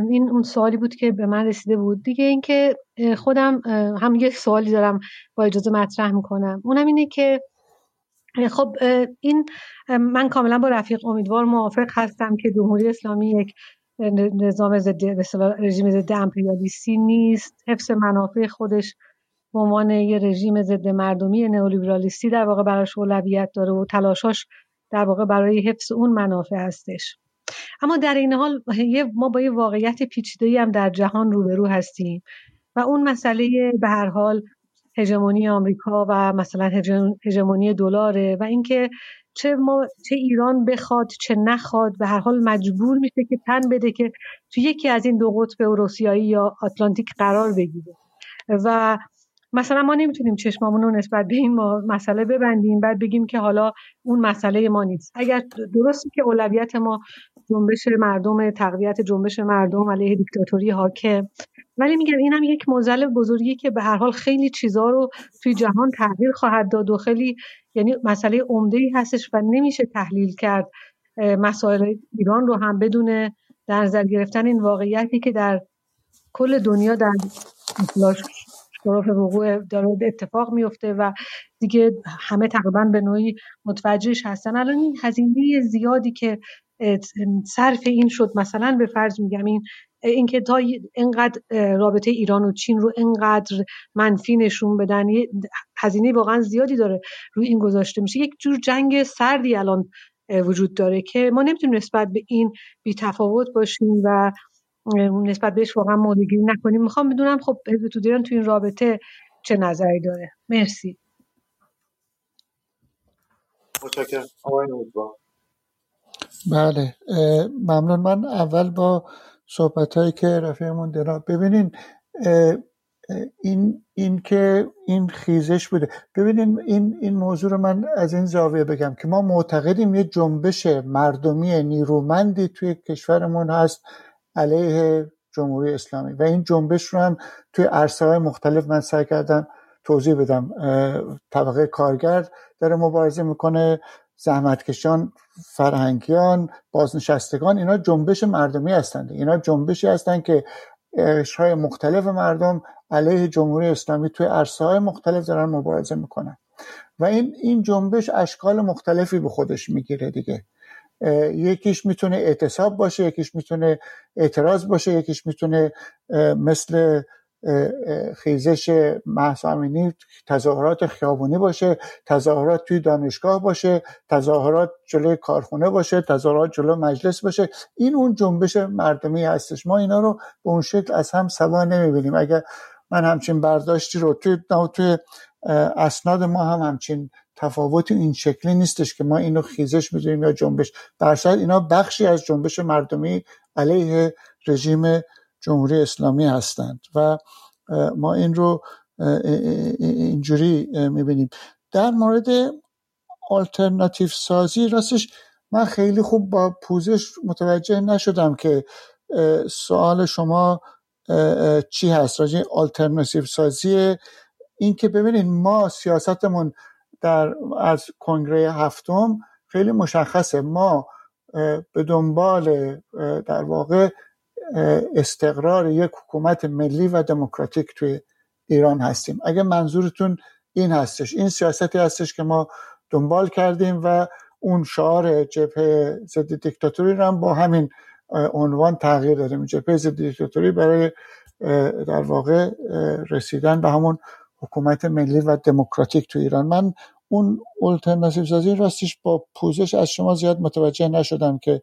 این اون سوالی بود که به من رسیده بود. دیگه اینکه خودم هم یک سوالی دارم با اجازه مطرح می‌کنم. اونم اینه که خب این من کاملا با رفیق امیدوار موافق هستم که جمهوری اسلامی یک نظام ضد رژیم ضد امپریالیستی نیست. حفظ منافع خودش به عنوان یه رژیم ضد مردمی نئولیبرالیستی در واقع براش اولویت داره و تلاشاش در واقع برای حفظ اون منافع هستش. اما در این حال ما با یه واقعیت پیچیده‌ای هم در جهان روبرو هستیم. و اون مسئله به هر حال هژمونی آمریکا و مثلا هژمونی دلاره و اینکه چه ما چه ایران بخواد چه نخواد به هر حال مجبور میشه که تن بده که تو یکی از این دو قطب اوراسیایی یا آتلانتیک قرار بگیره. و مثلا ما نمی‌تونیم چشمامون رو نسبت به این مسئله ببندیم بعد بگیم که حالا اون مسئله ما نیست. اگر درستی که اولویت ما جنبش مردم تقویت جنبش مردم علیه دیکتاتوری حاکم. ولی میگم اینم یک موزل بزرگی که به هر حال خیلی چیزها رو توی جهان تغییر خواهد داد و خیلی یعنی مسئله عمده ای هستش و نمیشه تحلیل کرد مسائل ایران رو هم بدون در نظر گرفتن این واقعیتی که در کل دنیا در شرف وقوع داره اتفاق میفته و دیگه همه تقریبا به نوعی متوجهش هستن. الان این هزینه زیادی که صرف این شد مثلا به فرض میگم این اینکه تا اینقدر رابطه ایران و چین رو اینقدر منفی نشون بدن هزینه واقعا زیادی داره روی این گذاشته میشه. یک جور جنگ سردی الان وجود داره که ما نمی‌تونیم نسبت به این بی تفاوت باشیم و نسبت بهش واقعا مودگیری نکنیم. می‌خوام بدونم خب حزب تو تو این رابطه چه نظری داره. مرسی. متشکرم. بله ممنون. من اول با صحبت هایی که رفیقمون درا ببینین این این که این خیزش بوده. ببینین این این موضوع رو من از این زاویه بگم که ما معتقدیم یه جنبش مردمی نیرومندی توی کشورمون هست علیه جمهوری اسلامی. و این جنبش رو هم توی عرصه های مختلف من سعی کردم توضیح بدم. طبقه کارگر داره مبارزه می‌کنه زحمتکشان فرهنگیان بازنشستگان اینا جنبش مردمی هستند اینا جنبشی هستند که های مختلف مردم علیه جمهوری اسلامی توی عرصه های مختلف دارن مبارزه می‌کنن. و این این جنبش اشکال مختلفی به خودش می‌گیره دیگه. یکیش می‌تونه اعتصاب باشه یکیش می‌تونه اعتراض باشه یکیش می‌تونه مثل خیزش محسامینی تظاهرات خیابونی باشه تظاهرات توی دانشگاه باشه تظاهرات جلوی کارخونه باشه تظاهرات جلو مجلس باشه. این اون جنبش مردمی هستش. ما اینا رو به اون شکل از هم سوا نمی‌بینیم. اگر من همچین برداشتی رو توی, توی اسناد ما هم همچین تفاوت این شکلی نیستش که ما اینو خیزش می‌دونیم یا جنبش. برصد اینا بخشی از جنبش مردمی علیه رژیم جمهوری اسلامی هستند و ما این رو اینجوری می‌بینیم. در مورد آلترناتیو سازی راستش من خیلی خوب با پوزش متوجه نشدم که سوال شما چی هست؟ راجع آلترناتیو سازی این که ببینید ما سیاستمون در از کنگره هفتم خیلی مشخصه. ما به دنبال در واقع استقرار یک حکومت ملی و دموکراتیک توی ایران هستیم. اگه منظورتون این هستش این سیاستی هستش که ما دنبال کردیم و اون شعار جبهه ضد دیکتاتوری هم با همین عنوان تغییر داده جبهه ضد دیکتاتوری برای در واقع رسیدن به همون حکومت ملی و دموکراتیک تو ایران. من اون الترناتیو سازی راستش با پوزش از شما زیاد متوجه نشدم که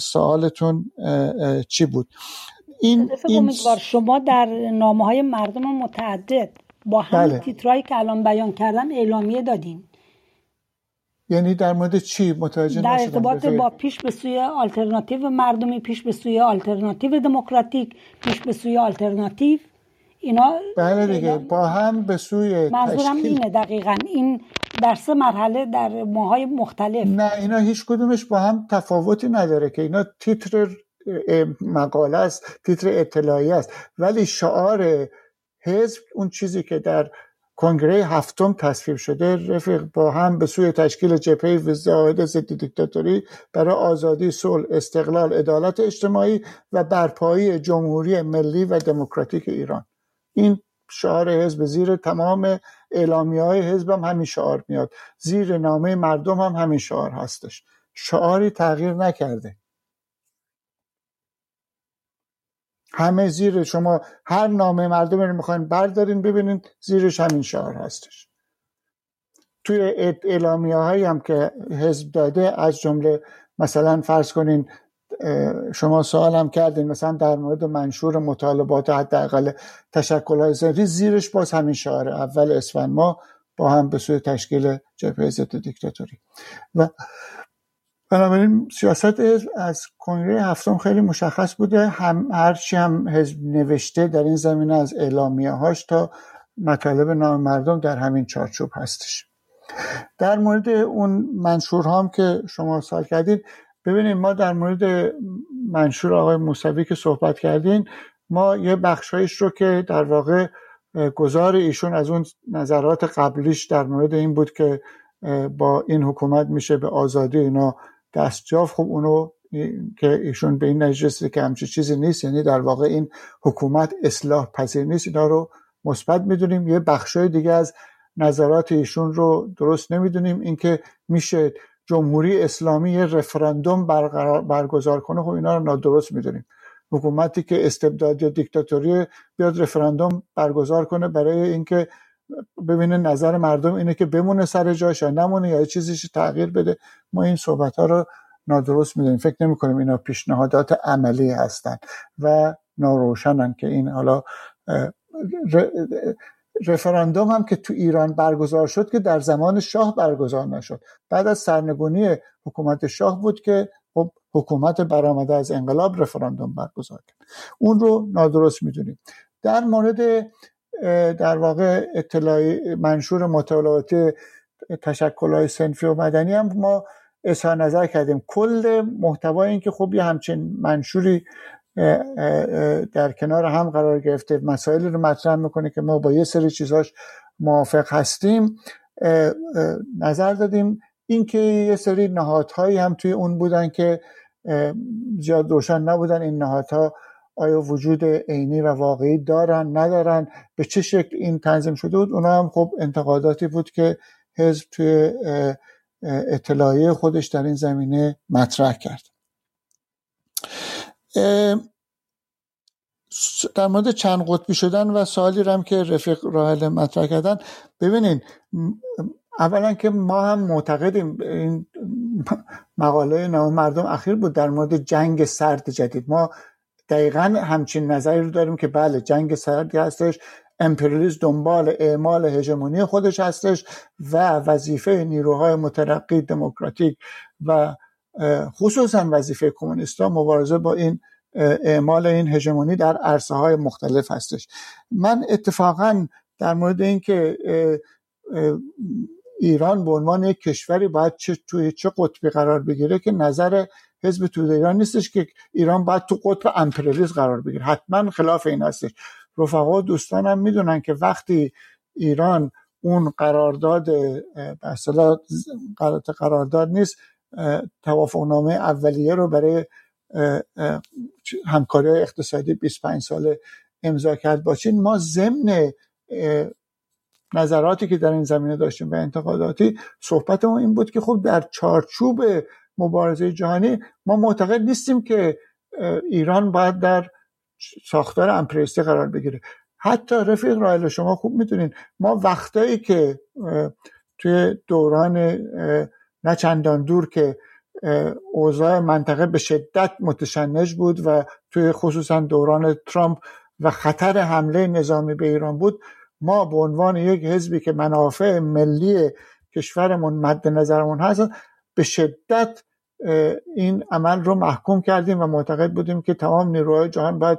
سوالتون چی بود؟ این, این... شما در نامه های مردم متعدد با همین بله. تیترایی که الان بیان کردم اعلامیه دادین یعنی در مورد چی متوجه در ارتباط با پیش به سوی آلترناتیو مردمی پیش به سوی آلترناتیو دموکراتیک پیش به سوی آلترناتیو اینا بله دیگه با هم به سوی منظورم تشکیل... اینه دقیقا. این در سه مرحله در ماهای مختلف. نه اینا هیچ کدومش با هم تفاوتی نداره که اینا تیتر مقاله است تیتر اطلاعی است. ولی شعار حزب اون چیزی که در کنگره هفتم تصویب شده رفیق با هم به سوی تشکیل جبهه وزاید ضد دیکتاتوری برای آزادی صلح استقلال عدالت اجتماعی و برپایی جمهوری ملی و دموکراتیک ایران. این شعار حزب زیر تمام اعلامی های حزب هم همین شعار میاد. زیر نامه مردم هم همین شعار هستش. شعاری تغییر نکرده. همه زیر شما هر نامه مردم رو می‌خواین بردارین ببینین زیرش همین شعار هستش. توی اعلامیه هایی هم که حزب داده از جمله مثلا فرض کنین شما سوال هم کردین مثلا در مورد منشور مطالبات حداقل تشکل های زنری زیرش باز همین شعار اول اسفند ما با هم به سوی تشکیل جبهه ضد دیکتاتوری. و بنابراین سیاست از کنگره هفتم خیلی مشخص بوده. هم هرچی هم حزب نوشته در این زمینه از اعلامیه هاش تا مطالب نام مردم در همین چارچوب هستش. در مورد اون منشور هم که شما سال کردید ببینید ما در مورد منشور آقای موسوی که صحبت کردین ما یه بخشایش رو که در واقع گذار ایشون از اون نظرات قبلیش در مورد این بود که با این حکومت میشه به آزادی اینا دستجاف خب اونو که ایشون به این نجرسه که همچی چیزی نیست یعنی در واقع این حکومت اصلاح پذیر نیست اینا رو مثبت می‌دونیم. یه بخشای دیگه از نظرات ایشون رو درست نمی‌دونیم. اینکه میشه جمهوری اسلامی یه رفراندوم برگزار کنه خب اینا رو نادرست می‌دونیم. حکومتی که استبداد یا دیکتاتوری بیاد رفراندوم برگزار کنه برای اینکه ببینه نظر مردم اینه که بمونه سر جاش یا نمونه یا چیزیش تغییر بده. ما این صحبت ها رو نادرست می‌دونیم. فکر نمی کنیم اینا پیشنهادات عملی هستن و ناروشنن که این حالا رفراندوم هم که تو ایران برگزار شد که در زمان شاه برگزار نشد. بعد از سرنگونی حکومت شاه بود که خب حکومت برآمده از انقلاب رفراندوم برگزار کرد. اون رو نادرست می‌دونیم. در مورد در واقع اطلاعی منشور مطالعاتی های سنفی و مدنی هم ما اظهار نظر کردیم. کل محتوای این که خب یه همچین منشوری در کنار هم قرار گرفته. مسائلی رو مطرح می‌کنه که ما با یه سری چیزاش موافق هستیم. نظر دادیم. اینکه یه سری نهادهایی هم توی اون بودن که زیاد روشن نبودن. این نهادها آیا وجود عینی و واقعی دارن ندارن؟ به چه شکل این تنظیم شده بود؟ اونا هم خب انتقاداتی بود که حزب توی اطلاعیه خودش در این زمینه مطرح کرد. در مورد چند قطبی شدن و سوالی رم که رفیق راهل مطرح کردن ببینین اولا که ما هم معتقدیم این مقاله نام مردم اخیر بود در مورد جنگ سرد جدید. ما دقیقا همچین نظری رو داریم که بله جنگ سردی هستش امپریالیسم دنبال اعمال هژمونی خودش هستش و وظیفه نیروهای مترقی دموکراتیک و خصوصا وظیفه کمونیستا مبارزه با این اعمال این هژمونی در عرصه های مختلف هستش. من اتفاقا در مورد اینکه ایران به عنوان یک کشوری باید چه توی چه قطبی قرار بگیره که نظر حزب توده ایران نیستش که ایران باید تو قطب امپریالیسم قرار بگیره. حتما خلاف این هستش. رفقا و دوستانم می‌دونن که وقتی ایران اون قرارداد به قرارداد نیست توافقنامه اولیه رو برای همکاری اقتصادی 25 ساله امضا کرد. با چین ما ضمن نظراتی که در این زمینه داشتیم و انتقاداتی صحبت ما این بود که خب در چارچوب مبارزه جهانی ما معتقد نیستیم که ایران باید در ساختار امپریستی قرار بگیره. حتی رفیق رایل شما خوب می‌دونین ما وقتایی که توی دوران نه چندان دور که اوضاع منطقه به شدت متشنج بود و توی خصوصا دوران ترامپ و خطر حمله نظامی به ایران بود. ما به عنوان یک حزبی که منافع ملی کشورمون مد نظرمون هست به شدت این عمل رو محکوم کردیم و معتقد بودیم که تمام نیروهای جهان باید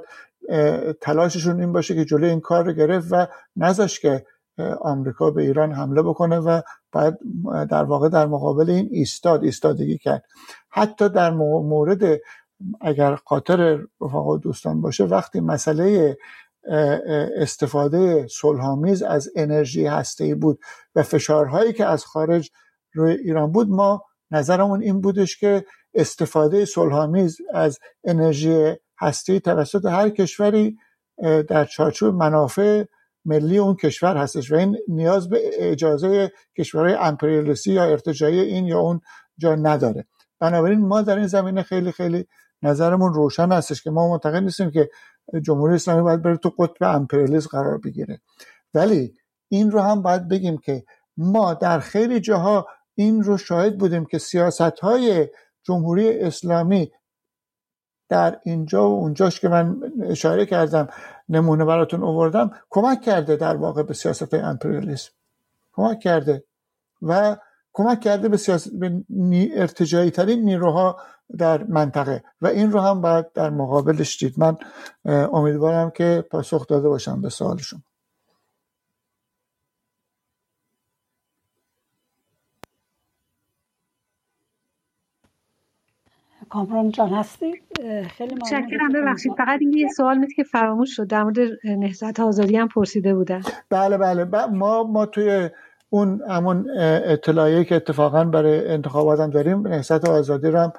تلاششون این باشه که جلوی این کار رو گرفت و نذاشت که آمریکا به ایران حمله بکنه و باید در واقع در مقابل این ایستاد ایستادگی کرد. حتی در مورد اگر خاطر رفقا دوستان باشه وقتی مسئله استفاده صلحآمیز از انرژی هسته‌ای بود و فشارهایی که از خارج روی ایران بود ما نظرمون این بودش که استفاده صلحآمیز از انرژی هستی توسط هر کشوری در چارچوب منافع ملی اون کشور هستش و این نیاز به اجازه کشورهای امپریالیستی یا ارتجایی این یا اون جا نداره. بنابراین ما در این زمینه خیلی خیلی نظرمون روشن هستش که ما معتقد نیستیم که جمهوری اسلامی باید بره تو قطب امپریالیسم قرار بگیره. ولی این رو هم باید بگیم که ما در خیلی جاها این رو شاهد بودیم که سیاست های جمهوری اسلامی در اینجا و اونجاش که من اشاره کردم نمونه براتون آوردم کمک کرده در واقع به سیاست امپریالیسم. کمک کرده. و کمک کرده به سیاست به ارتجایی ترین نیروها در منطقه. و این رو هم باید در مقابلش دید. من امیدوارم که پاسخ داده باشم به سوالشون کامران جان هستی؟ خیلی متشکرم. ببخشید فقط این یه سوال میاد که فراموش شد. در مورد نهضت آزادی هم پرسیده بودن. بله بله. ما ما توی اون همون اطلاعیه که اتفاقا برای انتخابات هم داریم نهضت آزادی رو هم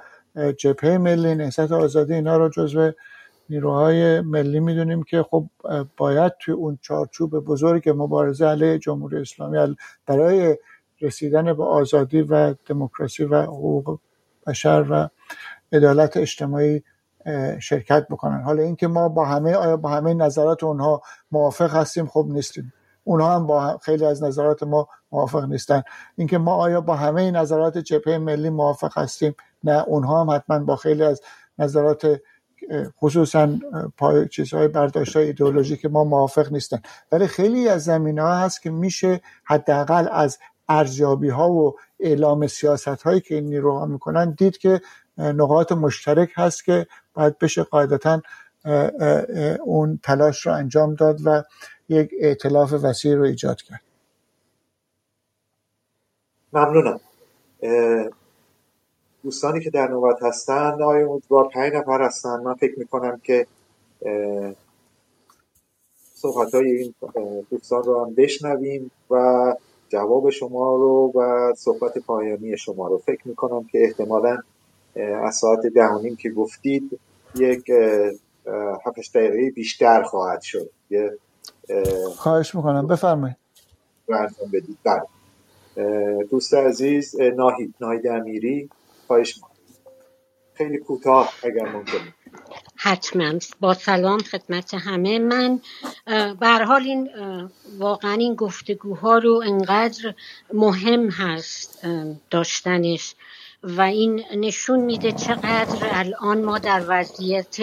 جبهه ملی نهضت آزادی اینا رو جزو نیروهای ملی می‌دونیم که خب باید توی اون چارچوب بزرگ مبارزه علیه جمهوری اسلامی برای رسیدن به آزادی و دموکراسی و حقوق بشر و عدالت اجتماعی شرکت بکنن. حالا اینکه ما با همه آیا با همه نظرات اونها موافق هستیم؟ خب نیستیم. اونها هم با خیلی از نظرات ما موافق نیستن. اینکه ما آیا با همه نظرات جبهه ملی موافق هستیم؟ نه اونها هم حتما با خیلی از نظرات خصوصا پای چیزهای برداشت های ایدئولوژی که ما موافق نیستن. ولی خیلی از زمینه ها هست که میشه حداقل از ارزیابی ها و اعلام سیاست هایی که این نیروها می‌کنن دید که نقاط مشترک هست که باید بشه قاعدتا اون تلاش رو انجام داد و یک اعتلاف وسیع رو ایجاد کرد. ممنونم. دوستانی که در نوبت هستن آقای امیدوار پنج نفر هستن. من فکر می‌کنم که صحبت های این دوستان رو هم بشنویم و جواب شما رو و صحبت پایانی شما رو. فکر می‌کنم که احتمالا از ساعت ده که گفتید یک هفتش دقیقه بیشتر خواهد شد. یه خواهش می‌کنم. بفرمایید. بدید. بله. دوست عزیز ناهید ناهید امیری خواهش خیلی کوتاه اگر ممکنه حتما. با سلام خدمت همه من. به حال این واقعا این گفتگوها رو انقدر مهم هست داشتنش. و این نشون میده چقدر الان ما در وضعیت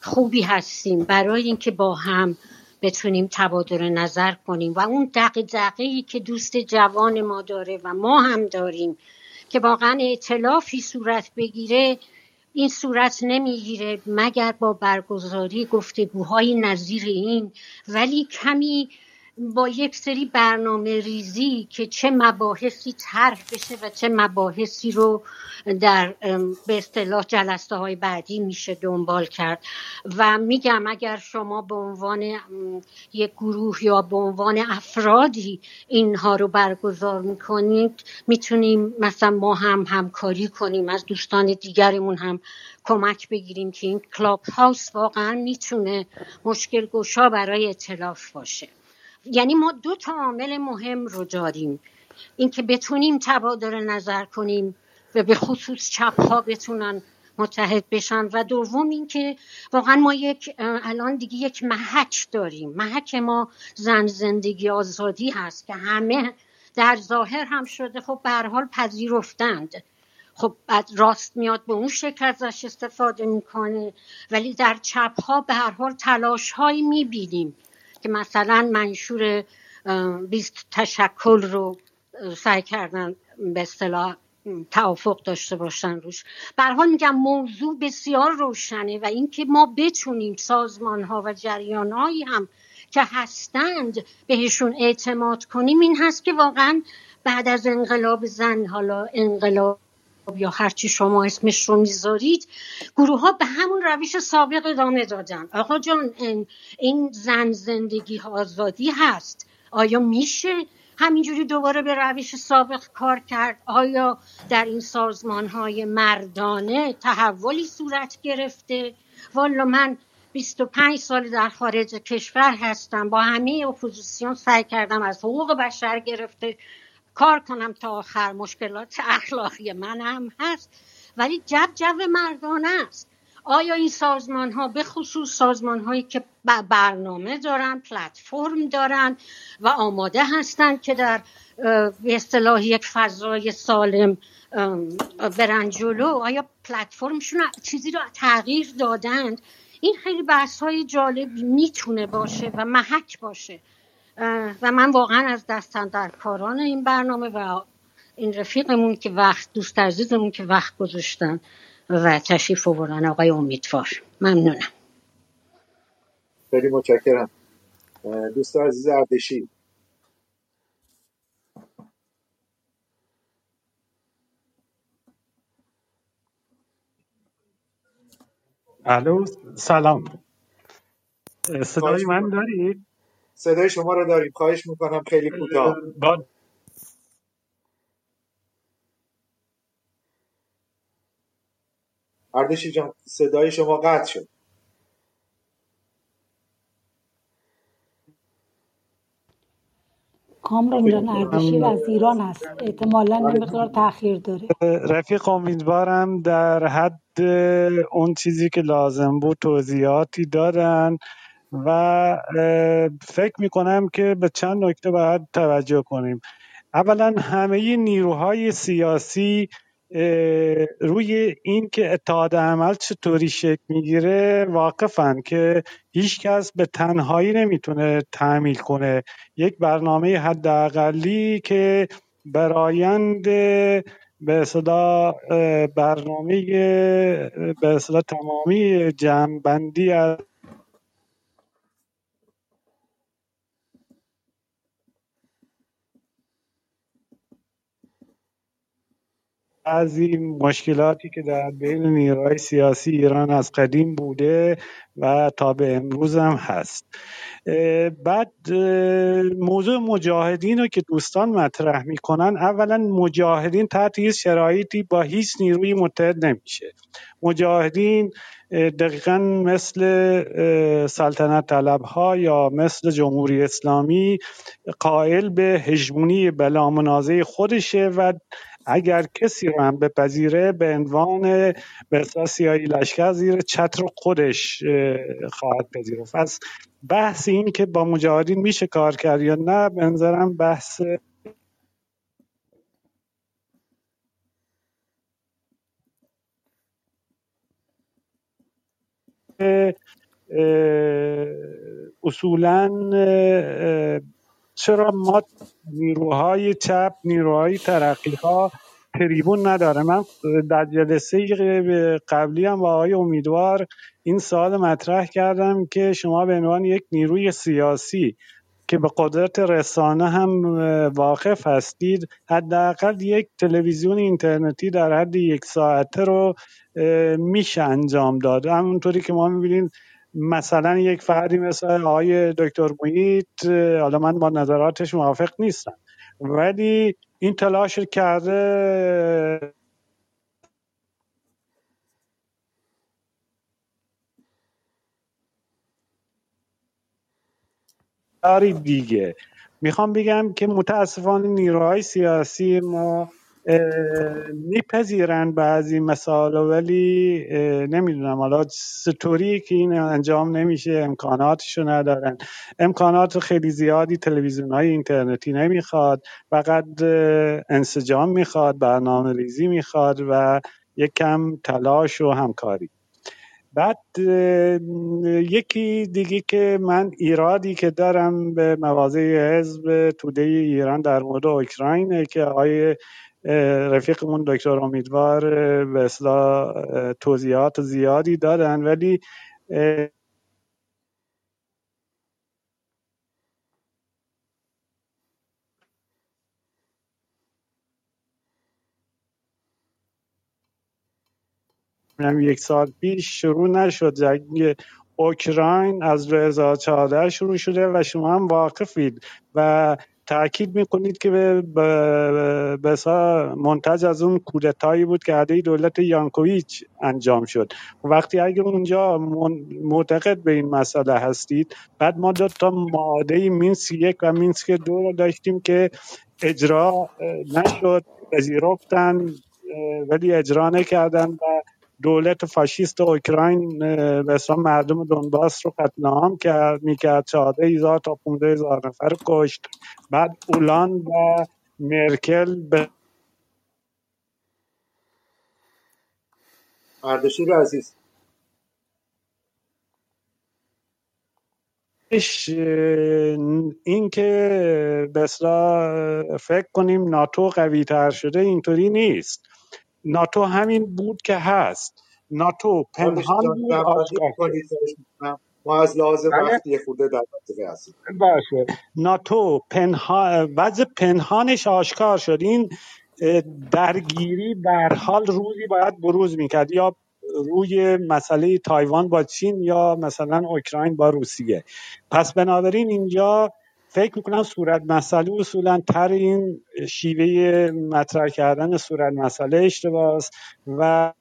خوبی هستیم. برای اینکه با هم بتونیم تبادل نظر کنیم. و اون دقیقه که دوست جوان ما داره و ما هم داریم که واقعا اعتلافی صورت بگیره این صورت نمی‌گیره مگر با برگزاری گفتگوهای نظیر این. ولی کمی با یک سری برنامه ریزی که چه مباحثی طرح بشه و چه مباحثی رو در به اصطلاح جلسه های بعدی میشه دنبال کرد. و میگم اگر شما به عنوان یک گروه یا به عنوان افرادی اینها رو برگزار می‌کنید می‌تونیم مثلا ما هم همکاری کنیم از دوستان دیگرمون هم کمک بگیریم که این کلاب هاوس واقعا می‌تونه مشکل گشا برای اطلاف باشه. یعنی ما دو تا عامل مهم رو داریم. اینکه بتونیم تبادل نظر کنیم و به خصوص چپ ها بتونن متحد بشن. و دوم اینکه واقعا ما یک الان دیگه یک محک داریم. محک ما زن زندگی آزادی هست که همه در ظاهر هم شده خب به حال پذیرفتند. خب بعد راست میاد به اون شکل ازش استفاده می‌کنه ولی در چپ ها به هر حال تلاش هایی می‌بینیم. که مثلا منشور بیست تشکل رو سعی کردن به اصطلاح توافق داشته باشن روش. حال میگم موضوع بسیار روشنه و اینکه ما بتونیم سازمان ها و جریان هایی هم که هستند بهشون اعتماد کنیم این هست که واقعا بعد از انقلاب زن حالا انقلاب یا هرچی شما اسمش رو می‌ذارید گروه ها به همون روش سابق ادامه دادن. آقا جان این زن زندگی آزادی هست. آیا میشه همینجوری دوباره به روش سابق کار کرد؟ آیا در این سازمان های مردانه تحولی صورت گرفته؟ والا من 25 سال در خارج کشور هستم. با همه اپوزیسیون سعی کردم از حقوق بشر گرفته کار کنم تا آخر؟ مشکلات اخلاقی من هم هست ولی جب جو مردانه است. آیا این سازمان ها به خصوص سازمان هایی که برنامه دارن پلتفرم دارن و آماده هستند که در اصطلاح یک فضای سالم برن جلو آیا پلتفرمشون چیزی رو تغییر دادند؟ این خیلی بحث های جالب می‌تونه باشه و محک باشه. و من واقعا از دستن در کاران این برنامه و این رفیقمون که وقت دوست عزیزمون که وقت گذاشتن و تشریف آوردن آقای امیدوار. ممنونم. خیلی متشکرم. دوست عزیز اردشی الو سلام. صدای من دارید؟ صدای شما رو داریم. خواهش می‌کنم خیلی کوتاه. اردشی جان صدای شما قطع شد. کامران جان اردشیر از ایران هست احتمالا مقدار تاخیر داره. رفیق امیدوارم در حد اون چیزی که لازم بود توضیحاتی دادن و فکر می‌کنم که به چند نکته باید توجه کنیم. اولا همه نیروهای سیاسی روی این که اتحاد عمل چطوری شکل می‌گیره واقفن که هیچ کس به تنهایی نمی‌تونه تعمیل کنه. یک برنامه حداقلی که برایند به صدا برنامه به صدا تمامی جمعبندی از بعضی مشکلاتی که در بین نیروهای سیاسی ایران از قدیم بوده و تا به امروز هم هست. بعد موضوع مجاهدین رو که دوستان مطرح می‌کنن اولا مجاهدین تحت هیچ شرایطی با هیچ نیروی متحد نمیشه. مجاهدین دقیقا مثل سلطنت طلب ها یا مثل جمهوری اسلامی قائل به هژمونی بلا منازع خودشه و اگر کسی رو هم بپذیره به عنوان به سیاهی لشکر زیر چتر خودش خواهد پذیرفت. از بحث این که با مجاهدین میشه کار کرد یا نه به نظرم بحث اصولا چرا ما نیروهای چپ نیروهای ترقی ها تریبون نداره؟ من در جلسه قبلی هم با آقای امیدوار این سوال مطرح کردم که شما به عنوان یک نیروی سیاسی که به قدرت رسانه هم واقف هستید حداقل یک تلویزیون اینترنتی در حد یک ساعته رو میشه انجام داد. همونطوری که ما می‌بینید مثلا یک فردی مثل آقای دکتر محیط حالا من با نظراتش موافق نیستم. ولی این تلاش کرده دیگه. می‌خوام بگم که متاسفانه نیروهای سیاسی ما میپذیرن بعضی مسائل ولی نمی‌دونم. حالا چطوری که این انجام نمیشه امکاناتشو ندارن. امکانات خیلی زیادی تلویزیون های اینترنتی نمی‌خواد. فقط انسجام می‌خواد برنامه ریزی می‌خواد و یک کم تلاش و همکاری. بعد یکی دیگه که من ایرادی که دارم به مواضع حزب توده ایران در مورد اوکراینه که آقای رفیقمون دکتر امیدوار به اصلاح توضیحات زیادی دادن ولی یک سال پیش شروع نشد. جنگ اوکراین از 2014 شروع شده و شما هم واقفید و تاکید می‌کنید که به منتج از اون کودتایی بود که عده دولت یانکویچ انجام شد. وقتی اگر اونجا معتقد به این مسئله هستید بعد ما دو تا ماده مینسک یک و مینسک دو رو داشتیم که اجرا نشد پذیرفتن ولی اجرا نکردن و دولت فاشیست اوکراین به مردم دونباس رو قتل عام کرد می‌کرد چهارده هزار تا پونده هزار نفر کشت. بعد اولان و مرکل به اردشیر عزیز. این که بسلا فکر کنیم ناتو قوی تر شده اینطوری نیست. ناتو همین بود که هست. ناتو پنهان ما از لحاظ بله. وقتی خورده در هستیم باشه. ناتو پنهان وضع پنهانش آشکار شد. این درگیری در حال روزی باید بروز می‌کرد. یا روی مسئله تایوان با چین یا مثلا اوکراین با روسیه. پس بنابراین اینجا فکر می‌کنم صورت مسئله اصولا تر این شیوه مطرح کردن صورت مسئله اشتباه و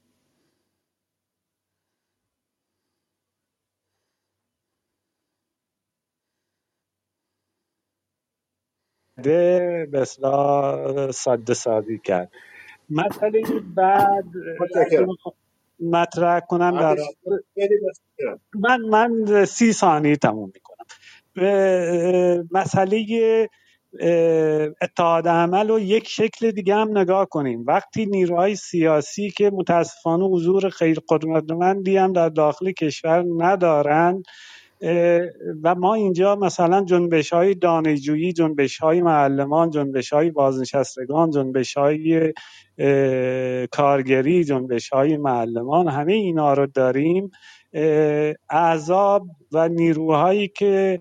به اصلاح ساده سازی کرد. مسئله بعد مطرح کنم در من من سی ثانیه تموم می‌کنم. مسئله اتحاد عمل و یک شکل دیگه هم نگاه کنیم. وقتی نیروهای سیاسی که متاسفانه حضور خیلی قدرتمندی هم در داخل کشور ندارند و ما اینجا مثلا جنبش های دانشجویی جنبش های معلمان جنبش های بازنشستگان جنبش های کارگری جنبش های معلمان همه اینا رو داریم. اعذاب و نیروهایی که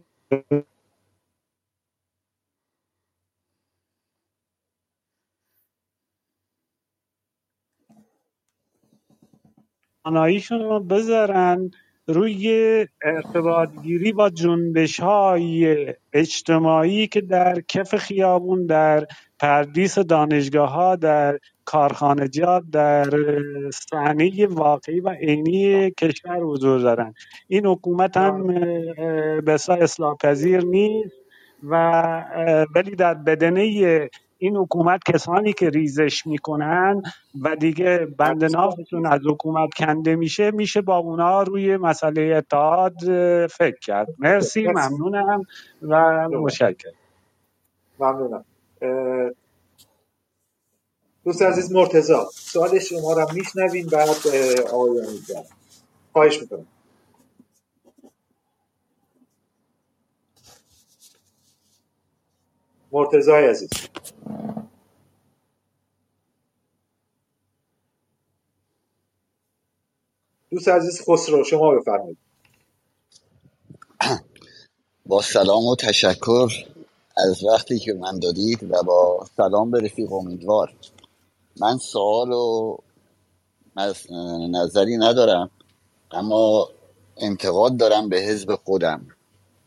آناییشون رو بذارن. روی ارتباط گیری با جنبش های اجتماعی که در کف خیابون در پردیس دانشگاه ها در کارخانجات در صحنه واقعی و عینی کشور حضور دارن. این حکومت هم به اصلاح پذیر نیست و ولی در بدنه این حکومت کسانی که ریزش می‌کنن و دیگه بند نافتون از حکومت کنده میشه میشه با اونا روی مسئله اتحاد فکر کرد. مرسی ممنونم و مشکل ممنونم. دوست عزیز مرتزا سوال شما را میشنویم بعد آقای خواهش می‌کنم. مرتزای عزیز. دوست عزیز خسرو شما بفرمایید. با سلام و تشکر از وقتی که من دادید و با سلام به رفیق امیدوار. من سوال و نظری ندارم اما انتقاد دارم به حزب خودم.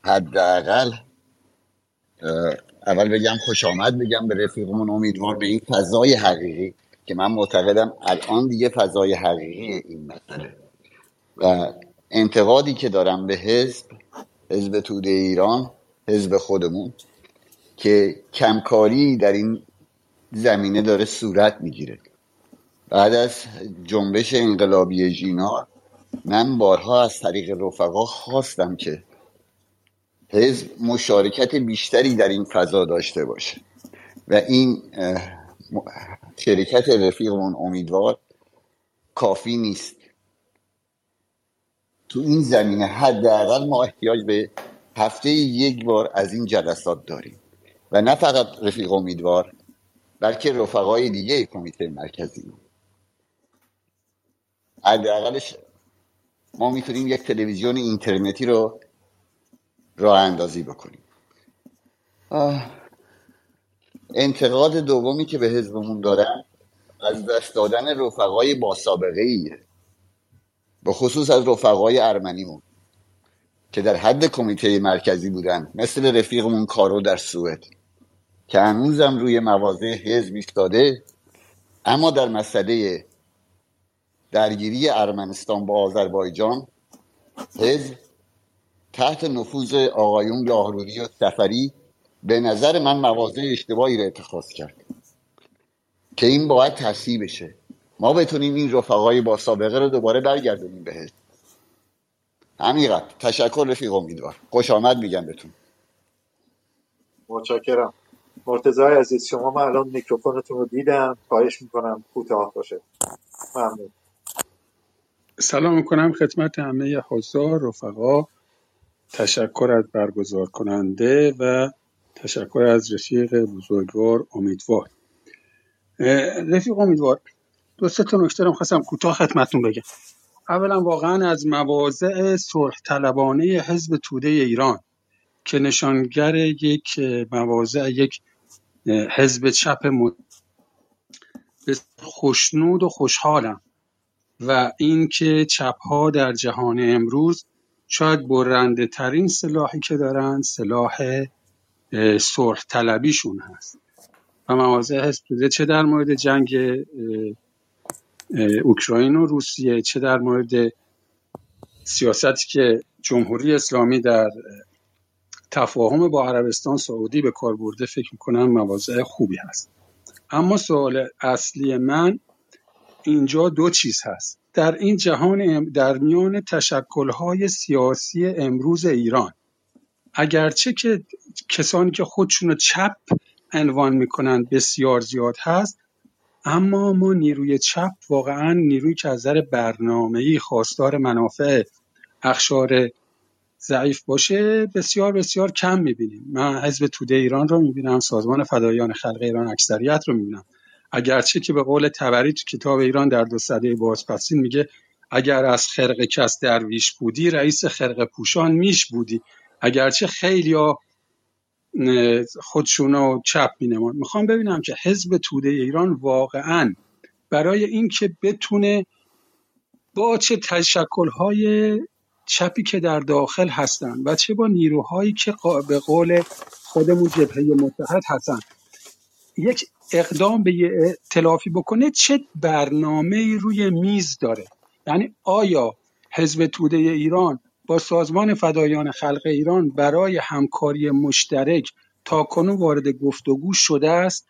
حداقل اول بگم خوش آمد بگم به رفیقمون امیدوار به این فضای حقیقی که من معتقدم الان دیگه فضای حقیقی این مسئله. و انتقادی که دارم به حزب حزب توده ایران حزب خودمون که کمکاری در این زمینه داره صورت می‌گیره. بعد از جنبش انقلابی ژینا من بارها از طریق رفقا خواستم که حزب مشارکت بیشتری در این فضا داشته باشه. و این شرکت رفیقمون امیدوار کافی نیست. تو این زمینه حداقل ما احتیاج به هفته یک بار از این جلسات داریم. و نه فقط رفیق امیدوار بلکه رفقای دیگه کمیته مرکزی. حداقلش ما می‌تونیم یک تلویزیون اینترنتی رو راه اندازی بکنیم. انتقاد دومی که به حزبمون دارن از دست دادن رفقای با سابقه ایه به خصوص از رفقای ارمنیمون که در حد کمیته مرکزی بودن مثل رفیقمون کارو در سوئد که هنوزم روی مواضع حزب ایستاده اما در مسئله درگیری ارمنستان با آذربایجان حزب تحت نفوذ آقایون لاهروری و سفری به نظر من مواضع اشتباهی را اتخاذ کرد. که این باید تصحیح بشه. ما بتونیم این رفقای با سابقه رو دوباره برگردونیم بهش. همینقدر تشکر رفیق امیدوار. خوش آمد میگم بهتون. متشکرم. مرتضای عزیز شما من الان میکروفونتون رو دیدم. خواهش می‌کنم کوتاه باشه. ممنون. سلام می‌کنم خدمت همه حضار رفقا. تشکر از برگزار کننده و تشکر از رفیق بزرگوار امیدوار. رفیق امیدوار دو سه تا نکته رو خواستم کوتاه خدمتتون بگم. اولا واقعا از مواضع صلح طلبانه حزب توده ایران که نشانگر یک مواضع یک حزب چپ م... خوشنود و خوشحالم و اینکه چپ ها در جهان امروز شاید برنده ترین سلاحی که دارن سلاح صلح طلبیشون هست. و مواضع حزب توده چه در مورد جنگ اوکراین و روسیه چه در مورد سیاستی که جمهوری اسلامی در تفاهم با عربستان سعودی به کار برده فکر می‌کنم مواضع خوبی هست. اما سوال اصلی من اینجا دو چیز هست. در این جهان در میان تشکلهای سیاسی امروز ایران. اگرچه که کسانی که خودشون چپ عنوان می‌کنند بسیار زیاد هست اما ما نیروی چپ واقعا نیروی که از نظر برنامه‌ای خواستار منافع اخشار ضعیف باشه بسیار بسیار کم می‌بینیم. من حزب توده ایران رو می‌بینم سازمان فدایان خلق ایران اکثریت رو می‌بینم. اگرچه که به قول تبری تو کتاب ایران در دو سده بازپسین میگه اگر از خرق کس درویش بودی رئیس خرق پوشان میش بودی. اگرچه خیلی ها خودشون رو چپ مینمان می‌خوام ببینم که حزب توده ایران واقعا برای اینکه بتونه با چه تشکلهای چپی که در داخل هستن و چه با نیروهایی که به قول خودمون جبهه متحد هستن یک اقدام به تلافی بکنه چه برنامه روی میز داره؟ یعنی آیا حزب توده ایران با سازمان فدایان خلق ایران برای همکاری مشترک تا کنون وارد گفتگو شده است؟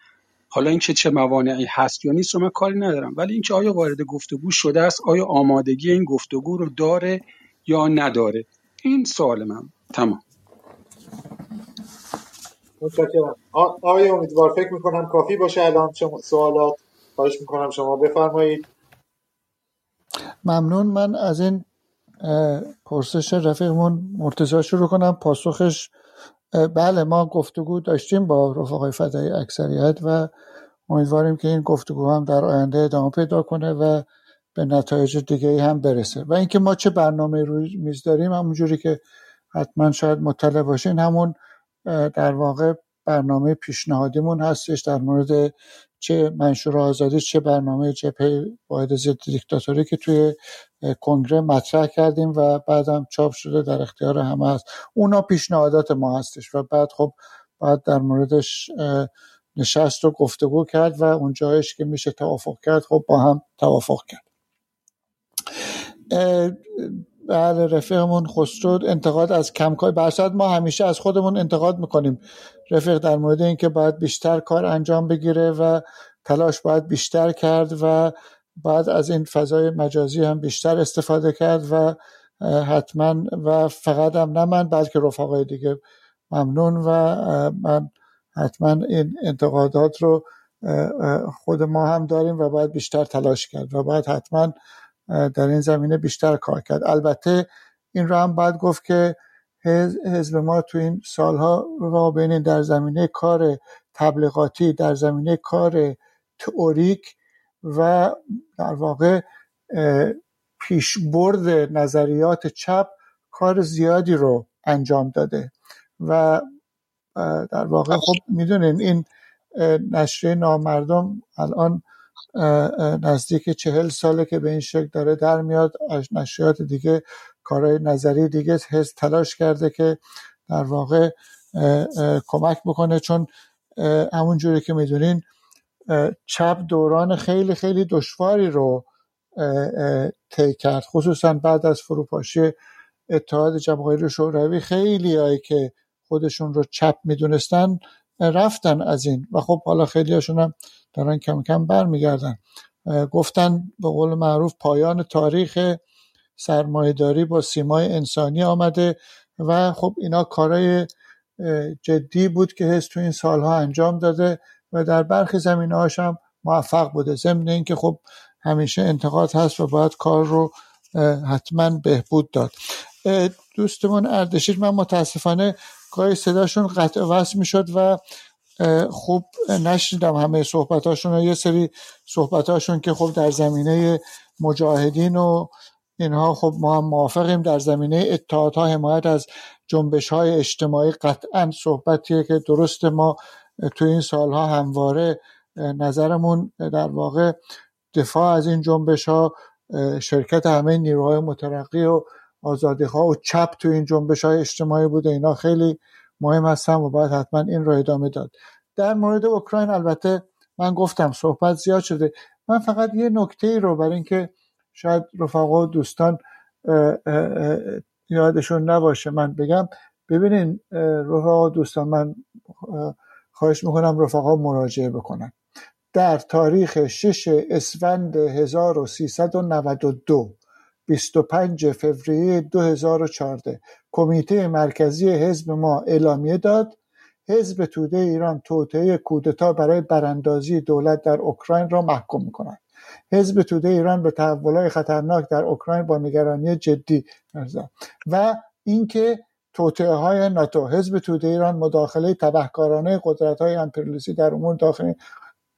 حالا اینکه چه موانعی هست یا نیست رو من کاری ندارم. ولی اینکه آیا وارد گفتگو شده است آیا آمادگی این گفتگو رو داره یا نداره؟ این سوال من. تمام. متشکرم. آقای امیدوار فکر می‌کنم کافی باشه الان شما سوالات خواهش می‌کنم شما بفرمایید. ممنون. من از این پرسش رفیقمون مرتضی شروع کنم. پاسخش بله ما گفتگو داشتیم با رفقای فدای اکثریت و امیدواریم که این گفتگو هم در آینده ادامه پیدا کنه و به نتایج دیگه هم برسه. و اینکه ما چه برنامه روی میز داریم همونجوری که حتما شاید مطلع باشین همون در واقع برنامه پیشنهادیمون هستش در مورد چه منشور آزادی چه برنامه جبهه واحد ضد دیکتاتوری که توی کنگره مطرح کردیم و بعدم چاپ شده در اختیار همه هست اونا پیشنهادات ما هستش و بعد خب بعد در موردش نشست و گفتگو کرد و اون جایش که میشه توافق کرد خب با هم توافق کرد. بله رفیقمون خسرو انتقاد از کمکار برصد ما همیشه از خودمون انتقاد می‌کنیم. رفیق در مورد اینکه باید بیشتر کار انجام بگیره و تلاش باید بیشتر کرد و بعد از این فضای مجازی هم بیشتر استفاده کرد و حتما و فقط هم نه من بلکه رفقای دیگه ممنون و من حتما این انتقادات رو خود ما هم داریم و باید بیشتر تلاش کرد و باید حتما در این زمینه بیشتر کار کرد. البته این رو هم باید گفت که حزب ما تو این سالها بین در زمینه کار تبلیغاتی در زمینه کار تئوریک و در واقع پیشبرد نظریات چپ کار زیادی رو انجام داده و در واقع خب. می‌دونین این نشریه نامردم الان نزدیک چهل ساله که به این شکل داره در میاد. نشریات دیگه کارهای نظری دیگه هست تلاش کرده که در واقع کمک بکنه. چون همون جوری که می‌دونین چپ دوران خیلی خیلی دشواری رو طی کرد. خصوصا بعد از فروپاشی اتحاد جماهیر شوروی خیلی هایی که خودشون رو چپ می‌دونستن رفتن از این. و خب حالا خیلی هاشون هم دارن کم کم برمیگردن. گفتن به قول معروف پایان تاریخ سرمایهداری با سیمای انسانی آمده و خب اینا کارای جدی بود که هست تو این سالها انجام داده و در برخی زمینه هم موفق بوده. ضمن اینکه خب همیشه انتقاد هست و باید کار رو حتما بهبود داد. دوستمون اردشیر من متاسفانه گاهی صداشون قطع وصل می‌شد و خوب نشنیدم همه صحبتاشون. یه سری صحبتاشون که خب در زمینه مجاهدین و اینها خب ما هم موافقیم. در زمینه اتحادها حمایت از جنبش های اجتماعی قطعا صحبتیه که درست ما تو این سالها همواره نظرمون در واقع دفاع از این جنبش ها شرکت همه نیروهای مترقی و آزادی ها و چپ تو این جنبش های اجتماعی بوده. اینا خیلی مهم هستن و باید حتما این رو ادامه داد. در مورد اوکراین البته من گفتم صحبت زیاد شده. من فقط یه نکته ای رو برای اینکه شاید رفقا و دوستان یادشون نباشه من بگم. ببینین رفقا و دوستان من خواهش می‌کنم رفقا مراجعه بکنن. در تاریخ 6 اسفند 1392 25 فوریه 2014 کمیته مرکزی حزب ما اعلامیه داد حزب توده ایران توطعه کودتا برای براندازی دولت در اوکراین را محکوم می‌کند. حزب توده ایران به تحولات خطرناک در اوکراین با نگرانی جدی و اینکه توطعه های ناتو. حزب توده ایران مداخله تبهکارانه قدرت های امپریالیستی در امور داخلی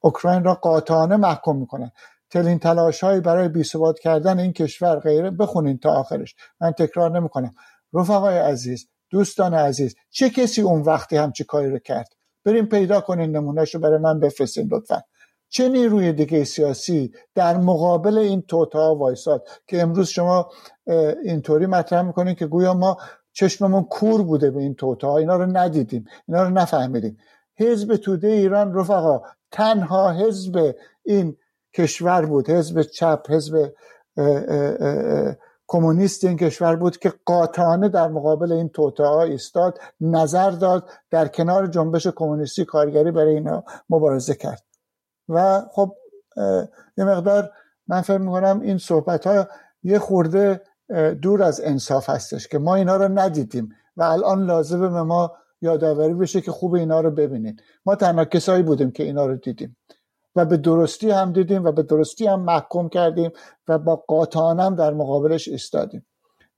اوکراین را قاطعانه محکوم می‌کنند تلین تلاش هایی برای بیثبات کردن این کشور غیره بخونین تا آخرش. من تکرار نمی‌کنم. رفقای عزیز دوستان عزیز چه کسی اون وقتی همچی کاری رو کرد؟ بریم پیدا کنین نمونهش رو برای من بفرستین لطفا. چه نیروی دیگه سیاسی در مقابل این توتا وایساد که امروز شما اینطوری مطرح می‌کنین که گویا ما چشممون کور بوده به این توتا. اینا رو ندیدیم اینا رو نفهمیدیم. حزب توده ایران رفقا تنها حزب این کشور بود. حزب چپ حزب کمونیست این کشور بود که قاطعانه در مقابل این توطعه ایستاد نظر داد در کنار جنبش کمونیستی کارگری برای اینا مبارزه کرد. و خب یه مقدار من فکر می‌کنم این صحبت ها یه خورده دور از انصاف هستش که ما اینا رو ندیدیم و الان لازمه به ما یادآوری بشه که خوب اینا رو ببینید. ما تنها کسایی بودیم که اینا رو دیدیم. و به درستی هم دیدیم و به درستی هم محکوم کردیم و با قاطعانم در مقابلش ایستادیم.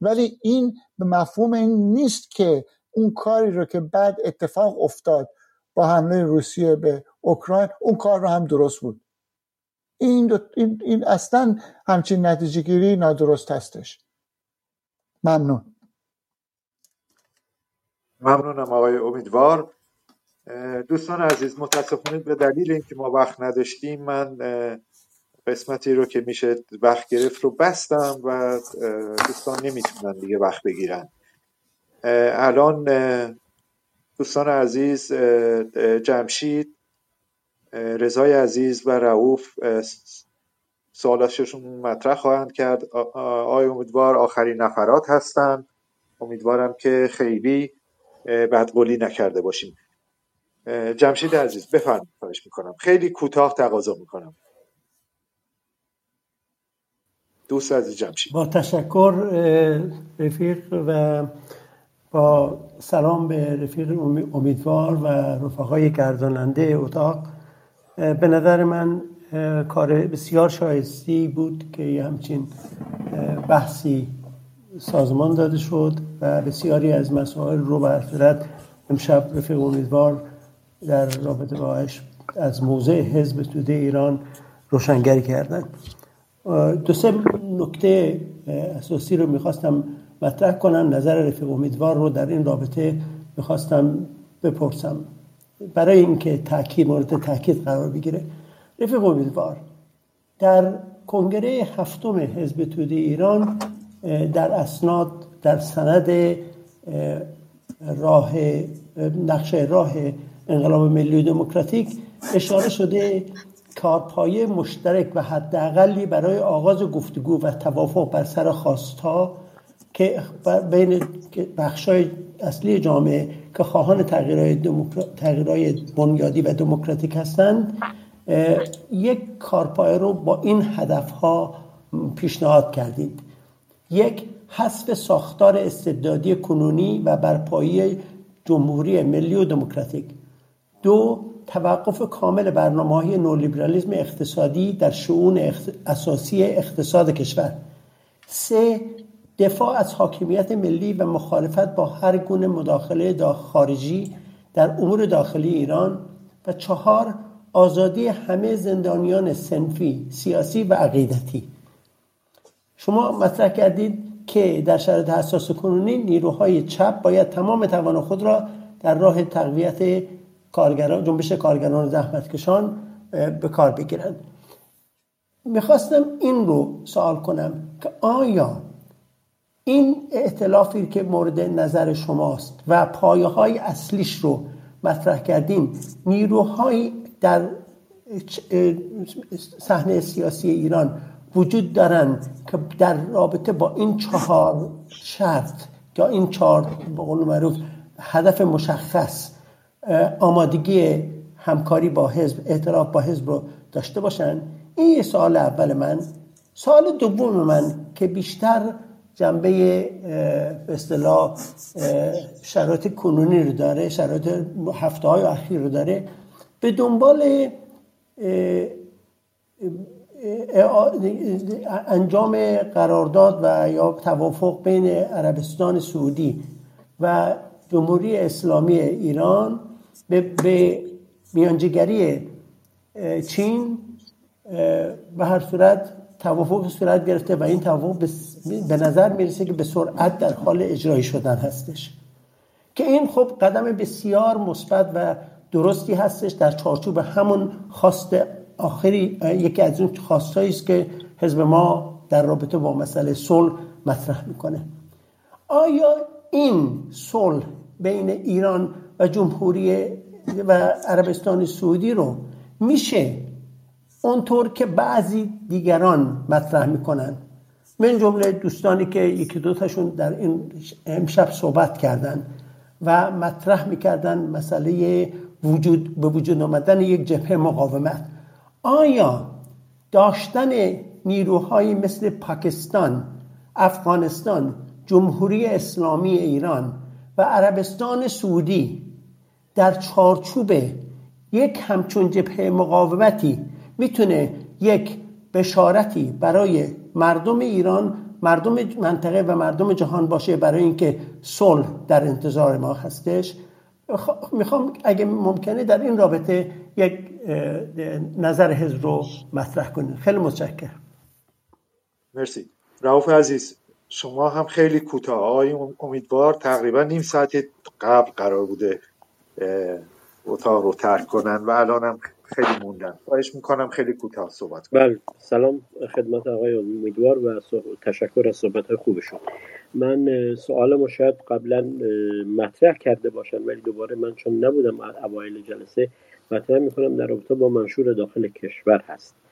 ولی این به مفهوم این نیست که اون کاری رو که بعد اتفاق افتاد با حمله روسیه به اوکراین اون کار رو هم درست بود. این, این, این اصلا همچین نتیجه گیری نادرست هستش. ممنون. ممنونم آقای امیدوار. دوستان عزیز متاسفانه به دلیل اینکه ما وقت نداشتیم من قسمتی رو که میشه وقت گرفت رو بستم و دوستان نمی‌تونن دیگه وقت بگیرن. الان دوستان عزیز جمشید رضای عزیز و رعوف سوالاششون مطرح خواهند کرد. آقای امیدوار آخرین نفرات هستند. امیدوارم که خیلی بدقولی نکرده باشیم. جمشید عزیز بفرمایید خواهش می‌کنم. خیلی کوتاه تقاضا می‌کنم. دوست عزیز جمشید. با تشکر رفیق و با سلام به رفیق امیدوار و رفقای گرداننده اتاق. به نظر من کار بسیار شایستی بود که همچین بحثی سازمان داده شد و بسیاری از مسائل رو به امشب رفیق امیدوار در رابطه باش از موضع حزب توده ایران روشنگری کردن. دو سه نکته اساسی رو می‌خواستم مطرح کنم نظر رفیق امیدوار رو در این رابطه می‌خواستم بپرسم. برای اینکه تاکید مورد تاکید قرار بگیره. رفیق امیدوار در کنگره هفتم حزب توده ایران در اسناد در سند راه نقشه راه انقلاب ملی دموکراتیک اشاره شده کارپایه مشترک و حداقلی برای آغاز گفتگو و توافق بر سر خواستها که بین بخشای اصلی جامعه که خواهان تغییرهای, تغییرهای بنیادی و دموکراتیک هستند یک کارپایه رو با این هدفها پیشنهاد کردید. یک حذف ساختار استبدادی کنونی و برپایی جمهوری ملی و دموکراتیک. دو توقف کامل برنامه های نولیبرالیزم اقتصادی در شعون اساسی اقتصاد کشور. سه دفاع از حاکمیت ملی و مخالفت با هر گونه مداخله خارجی در امور داخلی ایران. و چهار آزادی همه زندانیان سنفی سیاسی و عقیدتی. شما مطرح کردید که در شرایط حساس کنونی نیروهای چپ باید تمام توان خود را در راه تقویت کارگران جنبش کارگران زحمتکشان به کار بگیرند. می‌خواستم این رو سوال کنم که آیا این اعتلافی که مورد نظر شماست و پایه های اصلیش رو مطرح کردیم نیروهایی در صحنه سیاسی ایران وجود دارن که در رابطه با این چهار شرط یا این چهار به قول معروف هدف مشخص آمادگی همکاری با حزب اعتراف با حزب رو داشته باشن. این یه سوال اول من. سوال دوم من که بیشتر جنبه به اصطلاح شرایط کنونی رو داره شرایط هفته های اخیر رو داره. به دنبال انجام قرارداد و یا توافق بین عربستان سعودی و جمهوری اسلامی ایران به, میانجیگری چین به هر صورت توافق صورت گرفته و این توافق به نظر می‌رسه که به سرعت در حال اجرایی شدن هستش. که این خب قدم بسیار مثبت و درستی هستش در چارچوب همون خواست آخری یکی از اون خواستایی است که حزب ما در رابطه با مسئله صلح مطرح می‌کنه. آیا این صلح بین ایران و جمهوری و عربستان سعودی رو میشه اونطور که بعضی دیگران مطرح می‌کنن. من جمله دوستانی که یکی دوتاشون در این امشب صحبت کردن و مطرح می‌کردن مسئله وجود به وجود آمدن یک جبهه مقاومت. آیا داشتن نیروهایی مثل پاکستان افغانستان جمهوری اسلامی ایران و عربستان سعودی در چارچوب یک همچون جبهه مقاومتی می‌تونه یک بشارتی برای مردم ایران مردم منطقه و مردم جهان باشه برای اینکه صلح در انتظار ما هستش. می‌خوام اگه ممکنه در این رابطه یک نظر حزب رو مطرح کنید خیلی متشکرم. مرسی. رعوف عزیز. شما هم خیلی کوتاه امیدوار تقریبا نیم ساعت قبل قرار بوده اتاق رو ترک کنن و الان هم خیلی موندن. خواهش می‌کنم خیلی کوتاه صحبت کنم بله سلام خدمت آقای امیدوار و تشکر از صحبت خوبشون من سوال ما شاید قبلا مطرح کرده باشن ولی دوباره من چون نبودم اوایل جلسه مطرح می‌کنم در رابطه با منشور داخل کشور هست.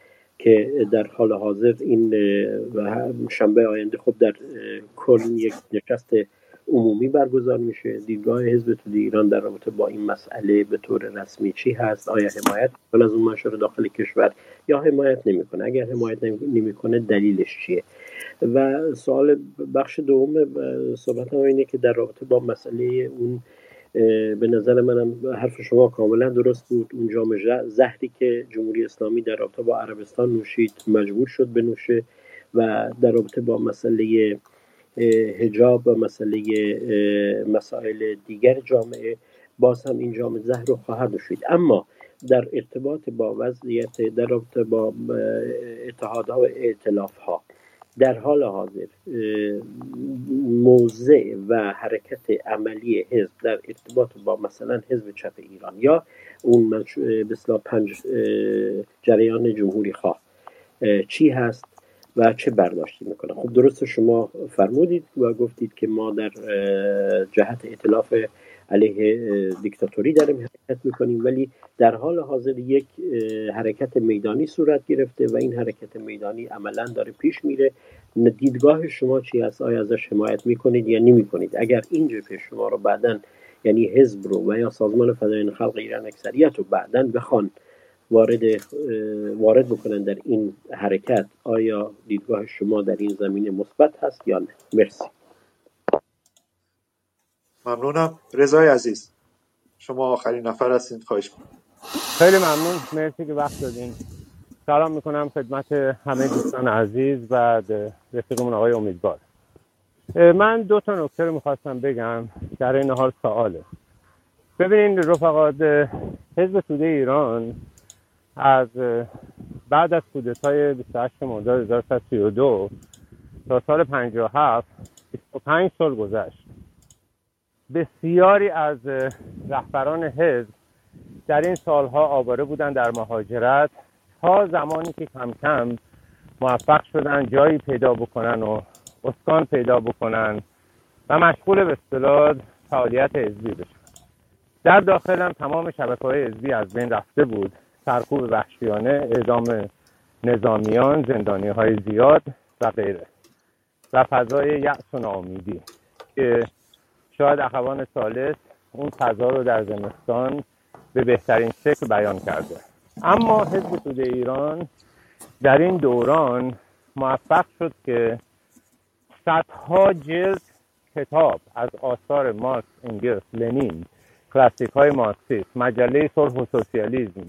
که در حال حاضر این شنبه آینده خب در کل یک نشست عمومی برگزار میشه. دیدگاه حزب توده ایران در رابطه با این مسئله به طور رسمی چی هست؟ آیا حمایت می‌کنه از اون منشور داخل کشور یا حمایت نمی‌کنه؟ اگر حمایت نمی‌کنه دلیلش چیه؟ و سوال بخش دوم صحبت اینه که در رابطه با مسئله اون به نظر منم حرف شما کاملا درست بود. اون جام زهری که جمهوری اسلامی در رابطه با عربستان نوشید مجبور شد بنوشه و در رابطه با مسئله هجاب و مسئله مسائل دیگر جامعه باز هم این جام زهر رو خواهد نوشید. اما در ارتباط با وضعیت در رابطه با اتحادها و ائتلاف ها در حال حاضر موضع و حرکت عملی حزب در ارتباط با مثلا حزب چپ ایران یا اون به پنج جریان جمهوری خواه چی هست و چه برداشتی می‌کنه؟ خب درست شما فرمودید و گفتید که ما در جهت اطلاف علیه دیکتاتوری داریم حرکت می‌کنیم. ولی در حال حاضر یک حرکت میدانی صورت گرفته و این حرکت میدانی عملا داره پیش میره. دیدگاه شما چی هست؟ آیا ازش حمایت می‌کنید یا نمی‌کنید؟ اگر این جبهه شما رو بعدا یعنی حزب رو و یا سازمان فدایین خلق ایران اکثریت رو بعدا بخوان وارد وارد بکنن در این حرکت آیا دیدگاه شما در این زمینه مثبت هست یا نه؟ مرسی. ممنونم. رضای عزیز شما آخرین نفر هستین خواهش خیلی ممنون. مرسی که وقت دادین. سلام می‌کنم خدمت همه دوستان عزیز و رفیقمون آقای امیدوار. من دو تا نکته رو می‌خواستم بگم در این حال سواله. ببینید رفقات حزب توده ایران از بعد از کودتای 28 مرداد 1332 تا سال 57 25 سال گذشت. بسیاری از رهبران حزب در این سالها آواره بودن در مهاجرت تا زمانی که کم کم موفق شدن جایی پیدا بکنن و اسکان پیدا بکنن و مشغول به اصطلاح فعالیت حزبی بشن. در داخل هم تمام شبکه های حزبی از بین رفته بود. سرکوب وحشیانه اعدام نظامیان زندانی های زیاد و غیره. و فضای یأس و ناامیدی که شاید اخوان سالس اون فضا رو در زمستان به بهترین شکل بیان کرده. اما حزب توده ایران در این دوران موفق شد که صدها جلد کتاب از آثار مارکس انگلس لنین کلاسیک های مارکسیست مجله صلح و سوسیالیسم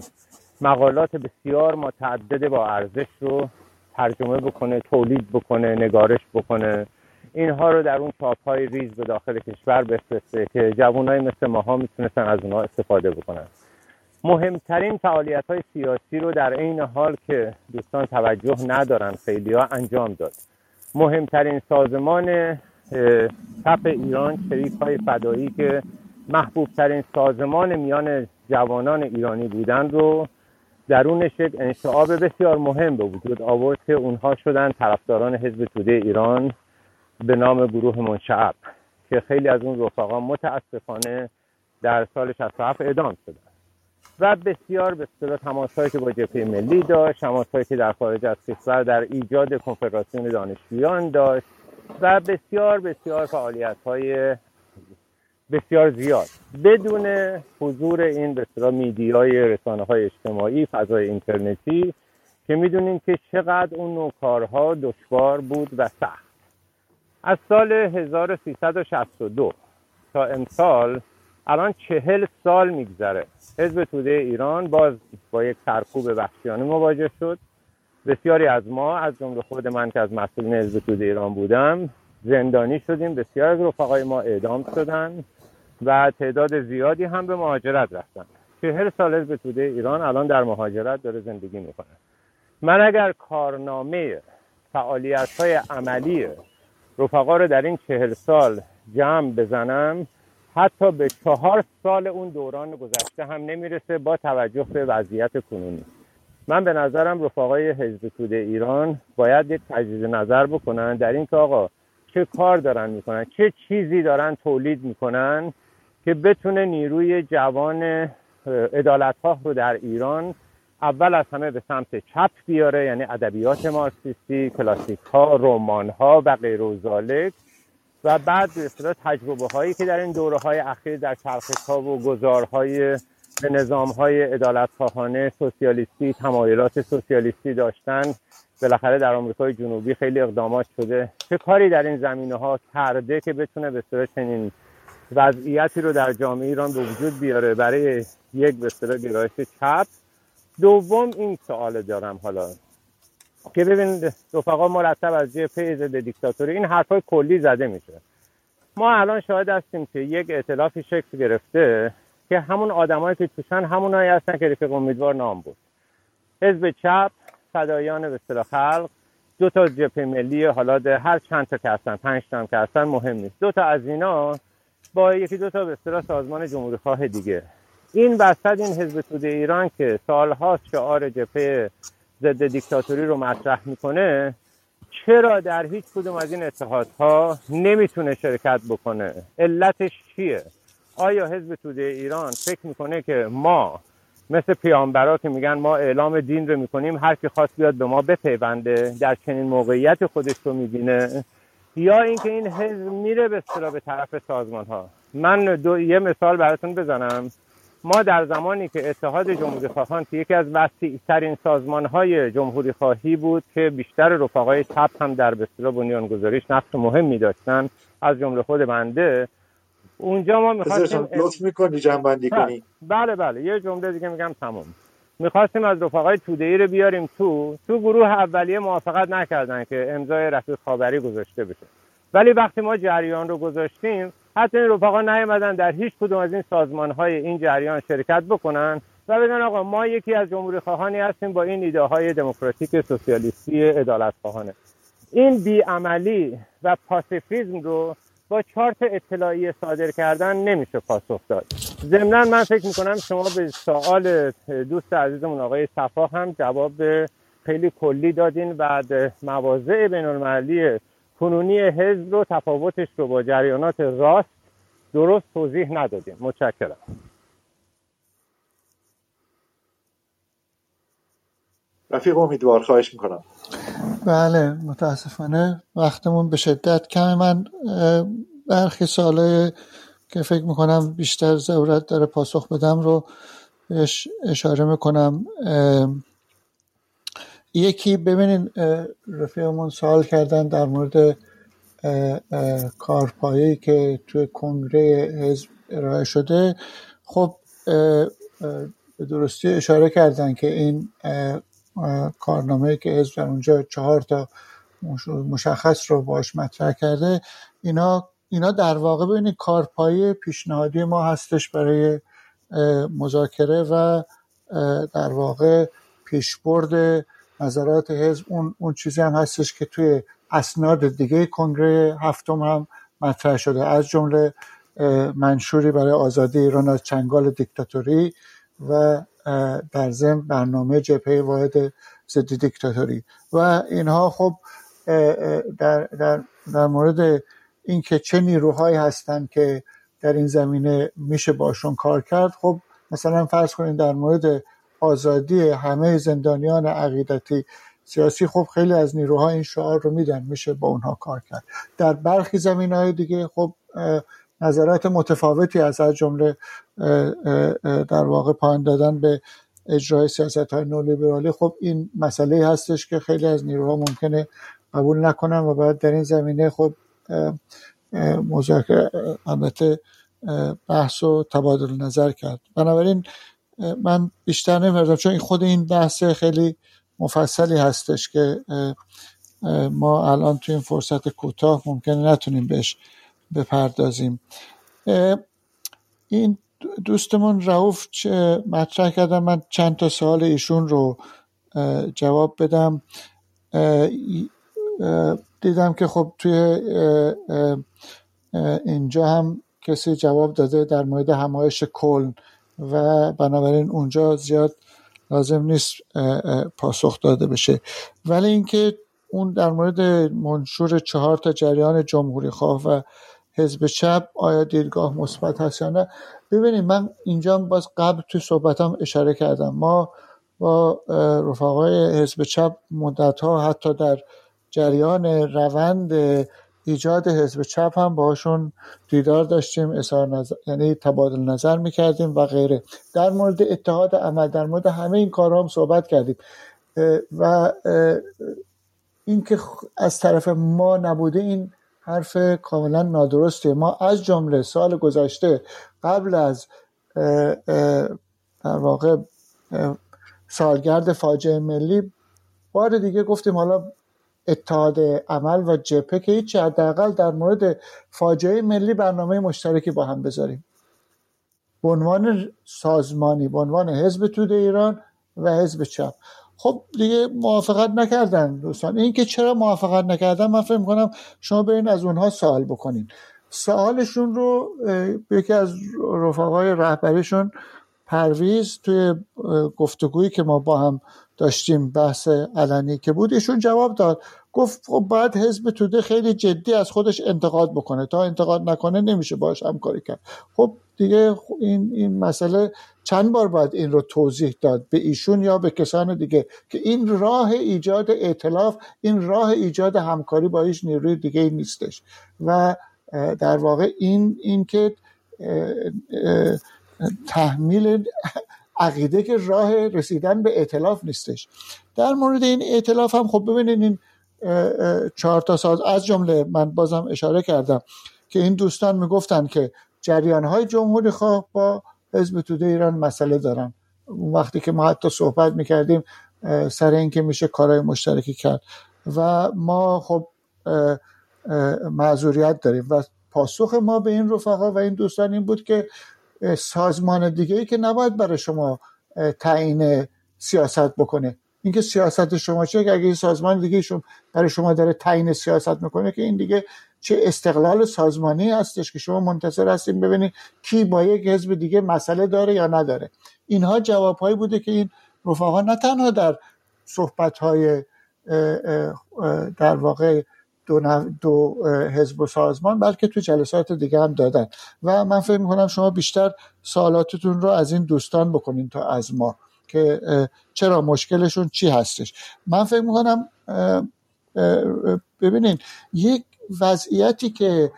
مقالات بسیار متعدد با ارزش رو ترجمه بکنه تولید بکنه نگارش بکنه. اینها رو در اون تاپ های ریز به داخل کشور بفرسته که جوانای مثل ماها می‌تونستن از اونها استفاده بکنن. مهمترین فعالیت های سیاسی رو در عین حال که دوستان توجه ندارن خیلی ها انجام داد. مهمترین سازمان تپ ایران شریک های فدایی که محبوب ترین سازمان میان جوانان ایرانی بودن رو درونش یک انشعاب بسیار مهم به وجود آورد که اونها شدن طرفداران حزب توده ایران. به نام گروه منشعب که خیلی از اون رفقا متاسفانه در سال 67 اعدام شدن و بسیار به اصطلاح تماسهایی که با جبهه ملی داشت تماسهایی که در خارج از کشور در ایجاد کنفدراسیون دانشجویان داشت و بسیار بسیار فعالیت های بسیار زیاد. بدون حضور این به میدیای رسانه های اجتماعی فضای اینترنتی که می‌دونیم که چقدر اون نوع کارها دشوار بود و سخت. از سال 1362 تا امسال الان چهل سال میگذره. حزب توده ایران باز با یک سرکوب وحشیانه مواجه شد. بسیاری از ما از جمله خود من که از مسئولین حزب توده ایران بودم زندانی شدیم. بسیار از رفقای ما اعدام شدن و تعداد زیادی هم به مهاجرت رفتن. چهل سال حزب توده ایران الان در مهاجرت داره زندگی می‌کنه. من اگر کارنامه فعالیت های عملی رفقا رو در این چهل سال جمع بزنم حتی به چهار سال اون دوران گذشته هم نمی‌رسه با توجه به وضعیت کنونی. من به نظرم رفقای حزب توده ایران باید یک تجدید نظر بکنن در اینکه آقا چه کار دارن می‌کنن چه چیزی دارن تولید می‌کنن که بتونه نیروی جوان ادالت رو در ایران اول از همه به سمت چپ بیاره یعنی ادبیات مارکسیستی کلاسیک ها رمان ها و غیر و و بعد به تجربه هایی که در این دوره های اخیر در چرخش ها و گذارهای به نظام های ادالت خواهانه سوسیالیستی تمایلات سوسیالیستی داشتن بالاخره در آمریکای جنوبی خیلی اقدامات شده. چه کاری در این زمینه ها کرده که بتونه به صورت چنین وضعیتی رو در جامعه ایران به وجود بیاره برای یک به اصطلاح گرایش چپ؟ دوم این سوال دارم حالا. که ببینید رفقا مرتب از جبهه ضد دیکتاتوری این حرفای کلی زده میشه. ما الان شاهد هستیم که یک ائتلافی شکل گرفته که همون آدمایی که توشن همونایی هستن که رفیق امیدوار نام بود. حزب چپ فدایان به اصطلاح خلق دو تا جبهه ملی حالا هر چند تا که هستن پنج تا که هستن مهم نیست. دو تا از اینا با یکی دو تا به اصطلاح سازمان جمهوری خواه دیگه. این وسط این حزب توده ایران که سالهاست شعار جبهه ضد دیکتاتوری رو مطرح می‌کنه چرا در هیچ کدوم از این اتحادها نمی‌تونه شرکت بکنه؟ علتش چیه؟ آیا حزب توده ایران فکر می‌کنه که ما مثل پیامبرا که میگن ما اعلام دین رو می‌کنیم هر کی خواست بیاد به ما بپیونده در چنین موقعیت خودش رو می‌بینه؟ یا اینکه این حزب میره به به طرف سازمان ها من دو یه مثال براتون بزنم. ما در زمانی که اتحاد جمهوری خواهان که یکی از وسیع ترین سازمان های جمهوری خواهی بود که بیشتر رفقای چپ هم در بسیار بنیانگذاریش نقش مهمی داشتن از جمله خود بنده اونجا ما می‌خواستیم لطف می‌کنی جنبندی بله. کنی بله بله یه جمله دیگه میگم تمام می‌خواستیم از رفقای توده ای رو بیاریم تو تو گروه اولیه موافقت نکردن که امضای رفیق خابری گذاشته بشه ولی وقتی ما جریان رو گذاشتیم حتی این رفقا نیومدن در هیچ کدوم از این سازمان های این جریان شرکت بکنن و بگن آقا ما یکی از جمهوری خواهانی هستیم با این ایده های دموکراتیک سوسیالیستی عدالت خواهانه این بیعملی و پاسیفیزم رو با چارت اطلاعی صادر کردن نمیشه پاسخ داد. ضمنا من فکر می‌کنم شما به سوال دوست عزیزمون آقای صفا هم جواب خیلی کلی دادین. و مواضع بین المللی کنونی حزب رو تفاوتش رو با جریانات راست درست توضیح ندادیم. متشکرم. رفیق امیدوار خواهش می‌کنم. بله متاسفانه وقتمون به شدت کم من برخی ساله که فکر می‌کنم بیشتر ضرورت داره پاسخ بدم رو بهش اشاره می‌کنم. یکی ببینین رفیقمون سوال کردن در مورد کارپایی که توی کنگره حزب ارائه شده. خب به درستی اشاره کردن که این کارنامه که حزب در اونجا چهار تا مشخص رو باش مطرح کرده اینا اینا در واقع ببینید کارپایی پیشنهادی ما هستش برای مذاکره و در واقع پیشبرد نظرات حزب اون اون چیزی هم هستش که توی اسناد دیگه کنگره هفتم هم مطرح شده. از جمله منشوری برای آزادی ایران از چنگال دیکتاتوری و در ضمن برنامه جبهه واحد ضد دیکتاتوری. و اینها خب در, در, در مورد اینکه چه نیروهایی هستند که در این زمینه میشه باشون کار کرد خب مثلا فرض کنید در مورد آزادی همه زندانیان عقیدتی سیاسی خب خیلی از نیروها این شعار رو میدن میشه با اونها کار کرد. در برخی زمین های دیگه خب نظرات متفاوتی از از جمله در واقع پایان دادن به اجرای سیاست های نولیبرالی خب این مسئله هستش که خیلی از نیروها ممکنه قبول نکنن و باید در این زمینه خب مذاکره البته بحث و تبادل نظر کرد. بنابراین من بیشتر نمیردم چون خود این بحث خیلی مفصلی هستش که ما الان توی این فرصت کوتاه ممکنه نتونیم بهش بپردازیم. این دوستمون رعوف مطرح کردم من چند تا سوال ایشون رو جواب بدم. دیدم که خب توی اینجا هم کسی جواب داده در مورد همایش کلن. و بنابراین اونجا زیاد لازم نیست پاسخ داده بشه. ولی اینکه اون در مورد منشور چهار تا جریان جمهوری خواه و حزب چپ آیا دیدگاه مثبت هست یا نه ببینید من اینجا باز قبل توی صحبتم اشاره کردم. ما با رفقای حزب چپ مدت ها حتی در جریان روند ایجاد حزب چپ هم باشون دیدار داشتیم اظهار نظر یعنی تبادل نظر می‌کردیم و غیره. در مورد اتحاد عمل در مورد همه این کارها هم صحبت کردیم. و اینکه از طرف ما نبوده این حرف کاملا نادرسته. ما از جمله سال گذشته قبل از در واقع سالگرد فاجعه ملی بار دیگه گفتیم حالا اتحاد عمل و جپه که هیچی حداقل در مورد فاجعه ملی برنامه مشترکی با هم بذاریم. به عنوان سازمانی به عنوان حزب توده ایران و حزب چپ خب دیگه موافقت نکردن دوستان. این که چرا موافقت نکردن من فکر کنم شما برین از اونها سوال بکنین. سوالشون رو یکی از رفقای رهبریشون پرویز توی گفتگویی که ما با هم داشتیم بحث علنی که بود ایشون جواب داد. گفت خب باید حزب توده خیلی جدی از خودش انتقاد بکنه. تا انتقاد نکنه نمیشه باش همکاری کرد. خب دیگه این این مسئله چند بار باید این رو توضیح داد به ایشون یا به کسان دیگه که این راه ایجاد ائتلاف این راه ایجاد همکاری با هیچ نیروی دیگه نیستش. و در واقع این این که تحمیل عقیده که راه رسیدن به اعتلاف نیستش. در مورد این اعتلاف هم خب ببینید این چهار تا ساز از جمله من بازم اشاره کردم که این دوستان می‌گفتن که جریان های جمهوری خواه با حزب توده ایران مسئله دارن. وقتی که ما حتی صحبت می‌کردیم سر اینکه میشه کارهای مشترکی کرد. و ما خب معذوریت داریم. و پاسخ ما به این رفقا و این دوستان این بود که سازمان دیگه ای که نباید برای شما تعیین سیاست بکنه. اینکه سیاست شما چه اگه این سازمان دیگه شما برای شما داره تعیین سیاست می‌کنه که این دیگه چه استقلال سازمانی هستش که شما منتظر هستیم ببینید کی با یک حزب دیگه مسئله داره یا نداره. اینها جوابهایی بوده که این رفقا نه تنها در صحبت های در واقع دو, دو حزب و سازمان بلکه تو جلسات دیگه هم دادن. و من فکر می‌کنم شما بیشتر سوالاتتون رو از این دوستان بکنین تا از ما که چرا مشکلشون چی هستش. من فکر می‌کنم ببینین یک وضعیتی که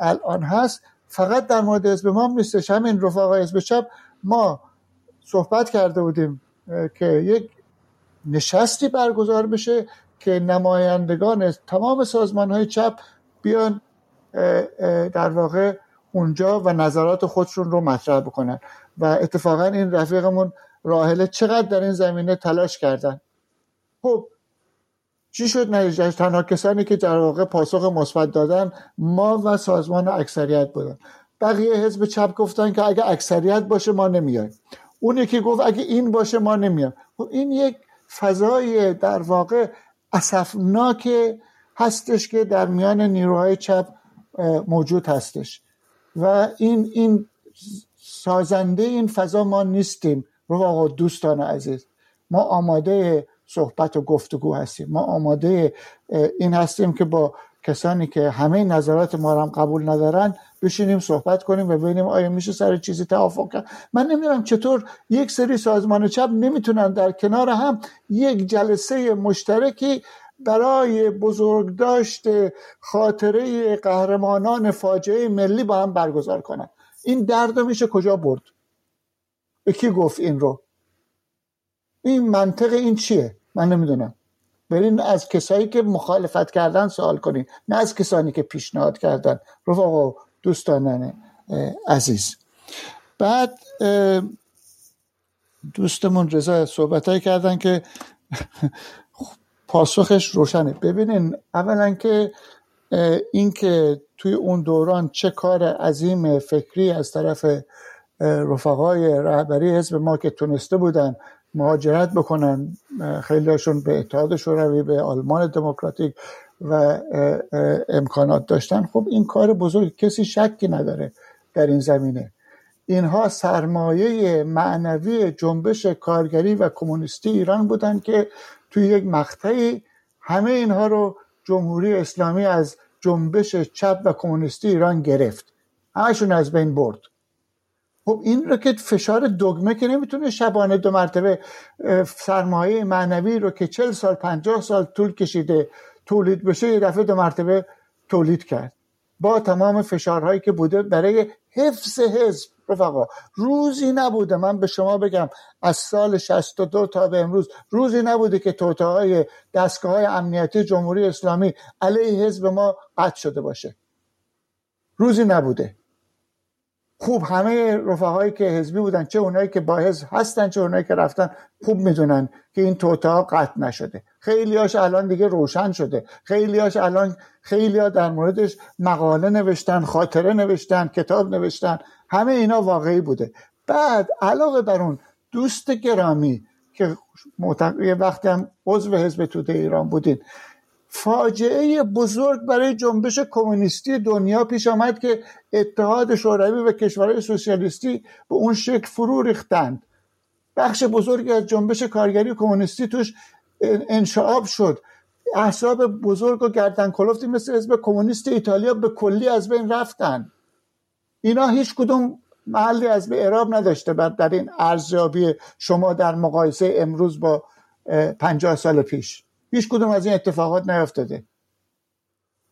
الان هست فقط در مورد حزب ما نیستش. همین رفقا حزب چپ ما صحبت کرده بودیم که یک نشستی برگزار بشه که نمایندگان تمام سازمان های چپ بیان در واقع اونجا و نظرات خودشون رو مطرح بکنن. و اتفاقا این رفیقمون راهله چقدر در این زمینه تلاش کردن. خب چی شد؟ نتیجهش تنها کسانی که در واقع پاسخ مثبت دادن ما و سازمان اکثریت بودن. بقیه حزب چپ گفتن که اگه اکثریت باشه ما نمیایم. اون یکی گفت اگه این باشه ما نمیایم. خب این یک فضای در واقع اصفناک هستش که در میان نیروهای چپ موجود هستش. و این این سازنده این فضا ما نیستیم. رو دوستان عزیز ما آماده صحبت و گفتگو هستیم. ما آماده این هستیم که با کسانی که همه نظرات ما رو هم قبول ندارن بشینیم صحبت کنیم و ببینیم آیا میشه سر چیزی توافق کرد. من نمی‌دونم چطور یک سری سازمان چپ نمی‌تونن در کنار هم یک جلسه مشترکی برای بزرگداشت خاطره قهرمانان فاجعه ملی با هم برگزار کنن. این درد میشه کجا برد؟ به کی گفت این رو؟ این منطق این چیه؟ من نمی‌دونم. برین از کسایی که مخالفت کردن سوال کنین نه از کسانی که پیشنهاد کردن. رفقا دوستانان عزیز. بعد دوستمون رضا صحبت کردن که پاسخش روشنه. ببینین اولا که اینکه توی اون دوران چه کار عظیم فکری از طرف رفقای رهبری حزب ما که تونسته بودن مهاجرت بکنن خیلیشون به اتحاد شوروی به آلمان دموکراتیک و امکانات داشتن. خب این کار بزرگ کسی شکی نداره در این زمینه. اینها سرمایه معنوی جنبش کارگری و کمونیستی ایران بودن که توی یک مقطعی همه اینها رو جمهوری اسلامی از جنبش چپ و کمونیستی ایران گرفت. همشون از بین برد. خب این رو که فشار دگمه که نمی‌تونه شبانه دو مرتبه سرمایه معنوی رو که چل سال پنجاه سال طول کشیده تولید بشه یه دفعه دو مرتبه تولید کرد. با تمام فشارهایی که بوده برای حفظ حزب رفقا روزی نبوده. من به شما بگم از سال 62 تا به امروز روزی نبوده که توته های دستگاه های امنیتی جمهوری اسلامی علیه حزب ما قطع شده باشه. روزی نبوده. خوب همه رفقایی که حزبی بودن چه اونایی که با حزب هستن چه اونایی که رفتن خوب می‌دونن که این توته ها قطع نشده. خیلی هاش الان دیگه روشن شده. خیلی هاش الان خیلی ها در موردش مقاله نوشتن خاطره نوشتن کتاب نوشتن. همه اینا واقعی بوده. بعد علاقه بر اون دوست گرامی که یه وقتی هم عضو حزب توده ایران بودین. فاجعه بزرگ برای جنبش کمونیستی دنیا پیش آمد که اتحاد شوروی و کشورهای سوسیالیستی به اون شکل فرو ریختند. بخش بزرگی از جنبش کارگری کمونیستی توش انشعاب شد. احساب بزرگ و گردن کلفتی مثل حزب کمونیست ایتالیا به کلی از بین رفتن. اینا هیچ کدوم محلی از به اعراب نداشته بعد در این ارزیابی شما در مقایسه امروز با پنجاه سال پیش. هیچ کدوم از این اتفاقات نیفتاده.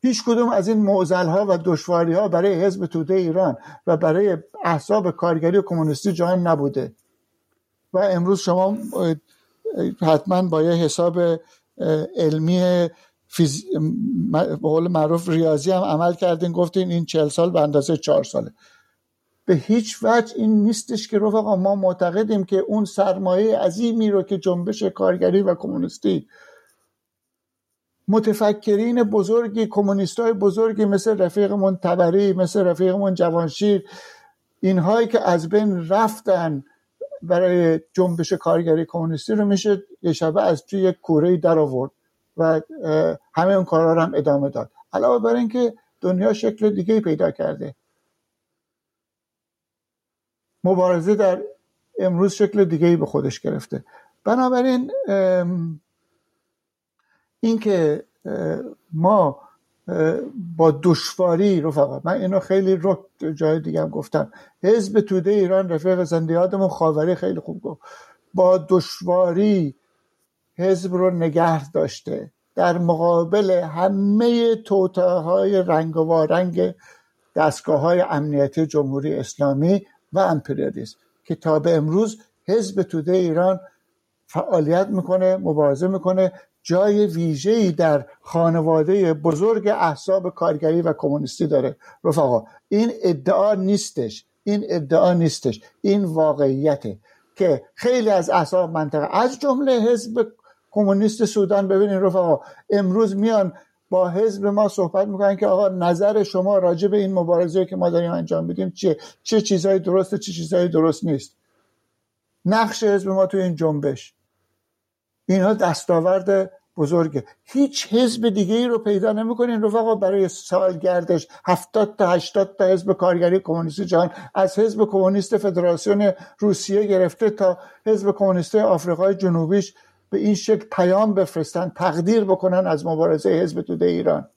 هیچ کدوم از این معزل ها و دشواری ها برای حزب توده ایران و برای احزاب کارگری و کمونیستی جای نبوده. و امروز شما حتما با یه حساب علمی فیز... قول معروف ریاضی هم عمل کردین گفتین این چهل سال به اندازه چهار ساله. به هیچ وجه این نیستش که رفقا ما معتقدیم که اون سرمایه عظیمی رو که جنبش کارگری و کمونیستی متفکرین بزرگی های بزرگی مثل رفیقمون تبری مثل رفیقمون جوانشیر اینهایی که از بین رفتن برای جنبش کارگری کمونیستی رو میشه یه شبه از توی یک کوره در آورد و همه اون کارها رو هم ادامه داد. علاوه بر اینکه دنیا شکل دیگه پیدا کرده. مبارزه در امروز شکل دیگه به خودش گرفته. بنابراین اینکه ما با دشواری رفقا من اینو خیلی رو جای دیگه هم گفتم. حزب توده ایران رفیق زندیاتمون خاوری خیلی خوب گفت. با دشواری حزب رو نگه داشته. در مقابل همه توته های رنگ و وارنگ دستگاه های امنیتی جمهوری اسلامی و امپریالیسم که تا به امروز حزب توده ایران فعالیت می‌کنه مبارزه می‌کنه جای ویژه‌ای در خانواده بزرگ احزاب کارگری و کمونیستی داره. رفقا این ادعا نیستش. این ادعا نیستش. این واقعیته که خیلی از احزاب منطقه از جمله حزب کمونیست سودان ببینین رفقا امروز میان با حزب ما صحبت می‌کنن که آقا نظر شما راجع به این مبارزه که ما داریم انجام بدیم چیه؟ چه چیزهایی درسته چه چیزهایی درست نیست. نقش حزب ما تو این جنبش. اینها دستاورد بزرگه. هیچ حزب دیگه ای رو پیدا نمی‌کنین رفقا برای سالگردش هفتاد تا هشتاد تا حزب کارگری کمونیست جهان از حزب کمونیست فدراسیون روسیه گرفته تا حزب کمونیست آفریقای جنوبیش به این شکل پیام بفرستن تقدیر بکنن از مبارزه حزب توده ایران.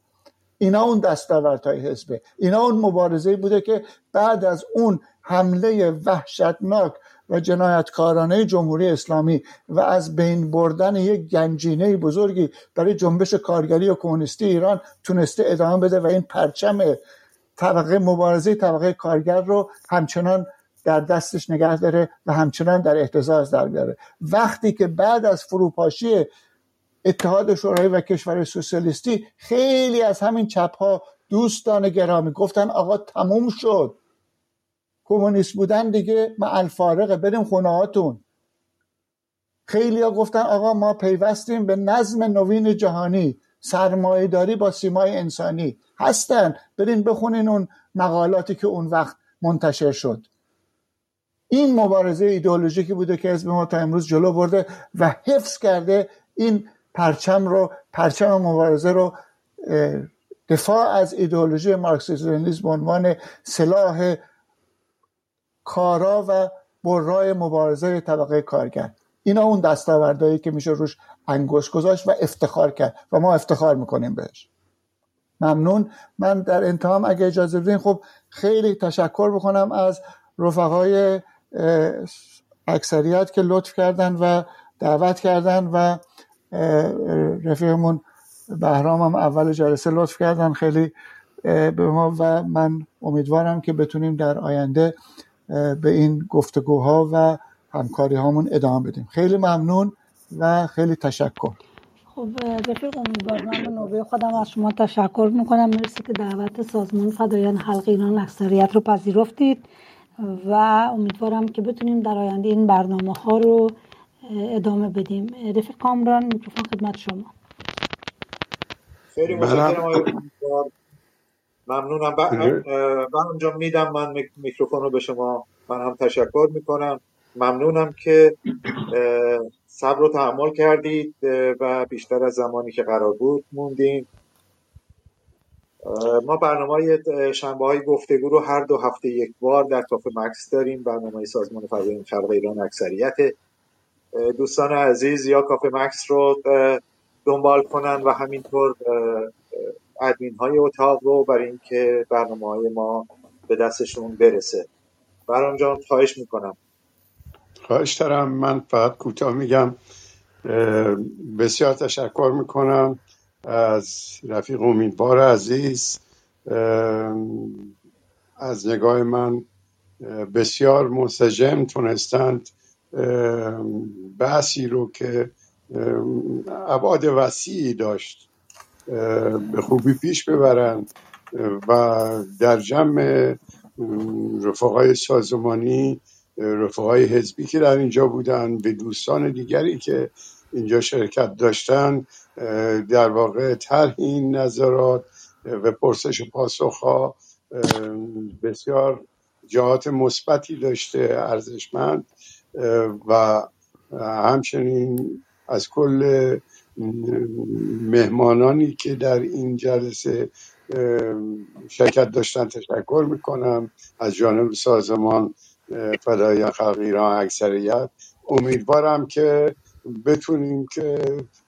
اینا اون دستاوردهای حزبه. اینا اون مبارزه بوده که بعد از اون حمله وحشتناک و جنایتکارانه جمهوری اسلامی و از بین بردن یک گنجینه بزرگی برای جنبش کارگری و کمونیستی ایران تونسته ادامه بده و این پرچم طبقه مبارزه طبقه کارگر رو همچنان در دستش نگه داره و همچنان در احتزاز در بیاره. وقتی که بعد از فروپاشی اتحاد شوروی و کشور سوسیالیستی خیلی از همین چپ ها دوستان گرامی گفتن آقا تموم شد. کمونیست بودن دیگه ما الفارقه. بریم خونه هاتون خیلی ها گفتن آقا ما پیوستیم به نظم نوین جهانی. سرمایه داری با سیمای انسانی. هستن. برین بخونین اون مقالاتی که اون وقت منتشر شد. این مبارزه ایدئولوژیکی بوده که حزب ما تا امروز جلو برده و حفظ کرده این پرچم رو پرچم مبارزه رو دفاع از ایدئولوژی مارکسیسم به عنوان سلاح کارا و برای مبارزه طبقه کارگر. اینا اون دستاوردهایی که میشه روش انگشت گذاشت و افتخار کرد و ما افتخار می‌کنیم بهش. ممنون. من در انتهام اگه اجازه بدین خب خیلی تشکر بکنم از رفقای اکثریت که لطف کردن و دعوت کردن و رفیقمون بهرام هم اول جلسه لطف کردن. خیلی به ما و من امیدوارم که بتونیم در آینده به این گفتگوها و همکاری هامون ادامه بدیم. خیلی ممنون و خیلی تشکر. خب رفیق امیدوار من نوبه خودم از شما تشکر می‌کنم. مرسی که دعوت سازمان فدایان حلق ایران اکثریت رو پذیرفتید و امیدوارم که بتونیم در آینده این برنامه ها رو ادامه بدیم. رفیق کامران میکروفون خدمت شما. خیلی ممنونم. من جان میدم. من میکروفون رو به شما من هم تشکر می‌کنم. ممنونم که صبر رو تحمل کردید و بیشتر از زمانی که قرار بود موندین ما برنامه شنبه های گفتگو رو هر دو هفته یک بار در کافه مکس داریم. برنامه سازمان فضای خلق ایران اکثریت. دوستان عزیز یا کافه مکس رو دنبال کنن و همینطور ادمین های اتاق رو برای اینکه برنامه های ما به دستشون برسه. برام جان خواهش می‌کنم. خواهش دارم. من فقط کوتاه میگم. بسیار تشکر می‌کنم از رفیق امیدوار عزیز. از نگاه من بسیار منسجم تونستند بحثی رو که ابعاد وسیعی داشت به خوبی پیش ببرن و در جمع رفقای سازمانی رفقای حزبی که در اینجا بودن به دوستان دیگری که اینجا شرکت داشتن در واقع طرح این نظرات و پرسش و پاسخ ها بسیار جهات مثبتی داشته ارزشمند و همچنین از کل مهمانانی که در این جلسه شرکت داشتن تشکر می‌کنم. از جانب سازمان فدای خلق ایران اکثریت. امیدوارم که بتونیم که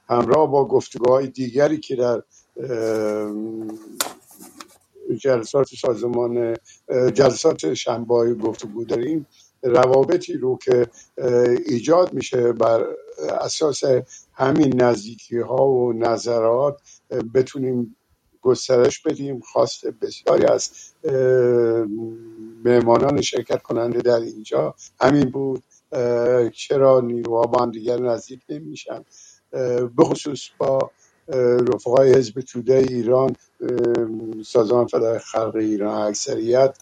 همراه با گفتگوهای دیگری که در جلسات سازمان جلسات شنبه گفتگو داریم روابطی رو که ایجاد میشه بر اساس همین نزدیکی ها و نظرات بتونیم گسترش بدیم. خواست بسیاری از مهمانان شرکت کننده در اینجا همین بود. چرا نیروها با هم دیگر نزدیک نمیشن؟ به خصوص با رفقای حزب توده ایران سازمان فدای خلق ایران اکثریت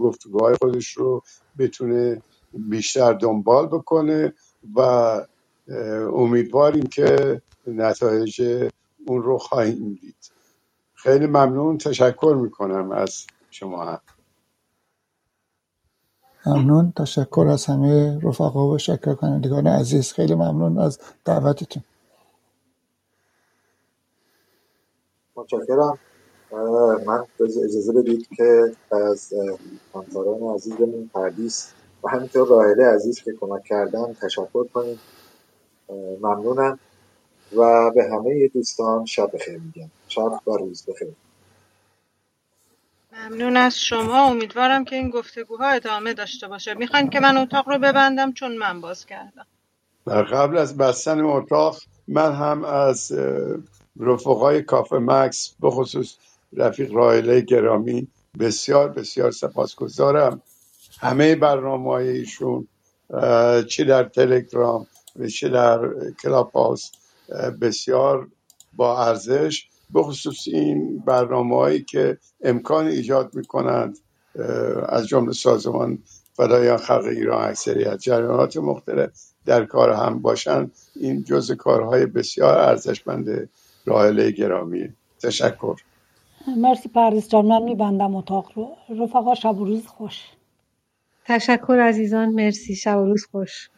گفتگوهای خودش رو بتونه بیشتر دنبال بکنه و امیدواریم که نتایج اون رو خواهیم دید. خیلی ممنون. تشکر می‌کنم از شما هم. ممنون. تشکر از همه رفقا و شکر کنندگان عزیز. خیلی ممنون از دعوتتون. متشکرم. من اجازه بدید که از همکاران عزیزمون پردیس و همینطور راهله عزیز که کمک کردن تشکر کنیم. ممنونم و به همه دوستان شب بخیر میگم. شب و روز بخیر. ممنون از شما. امیدوارم که این گفتگوها ادامه داشته باشه. می‌خواین که من اتاق رو ببندم؟ چون من باز کردم. در قبل از بستن اتاق من هم از رفقای کافه مکس به خصوص رفیق رایله گرامی بسیار بسیار سپاسگزارم. همه برنامه ایشون چه در تلگرام و چه در کلاب بسیار با ارزش. به خصوص این برنامه هایی که امکان ایجاد می‌کنند از جمله سازمان فدایان خلق ایران اکثریت جریانات مختلف در کار هم باشند. این جز کارهای بسیار ارزشمند راهله گرامی. تشکر. مرسی پردیس جان من میبندم اتاق. رو رفقا شب و روز خوش. تشکر عزیزان مرسی شب و روز خوش.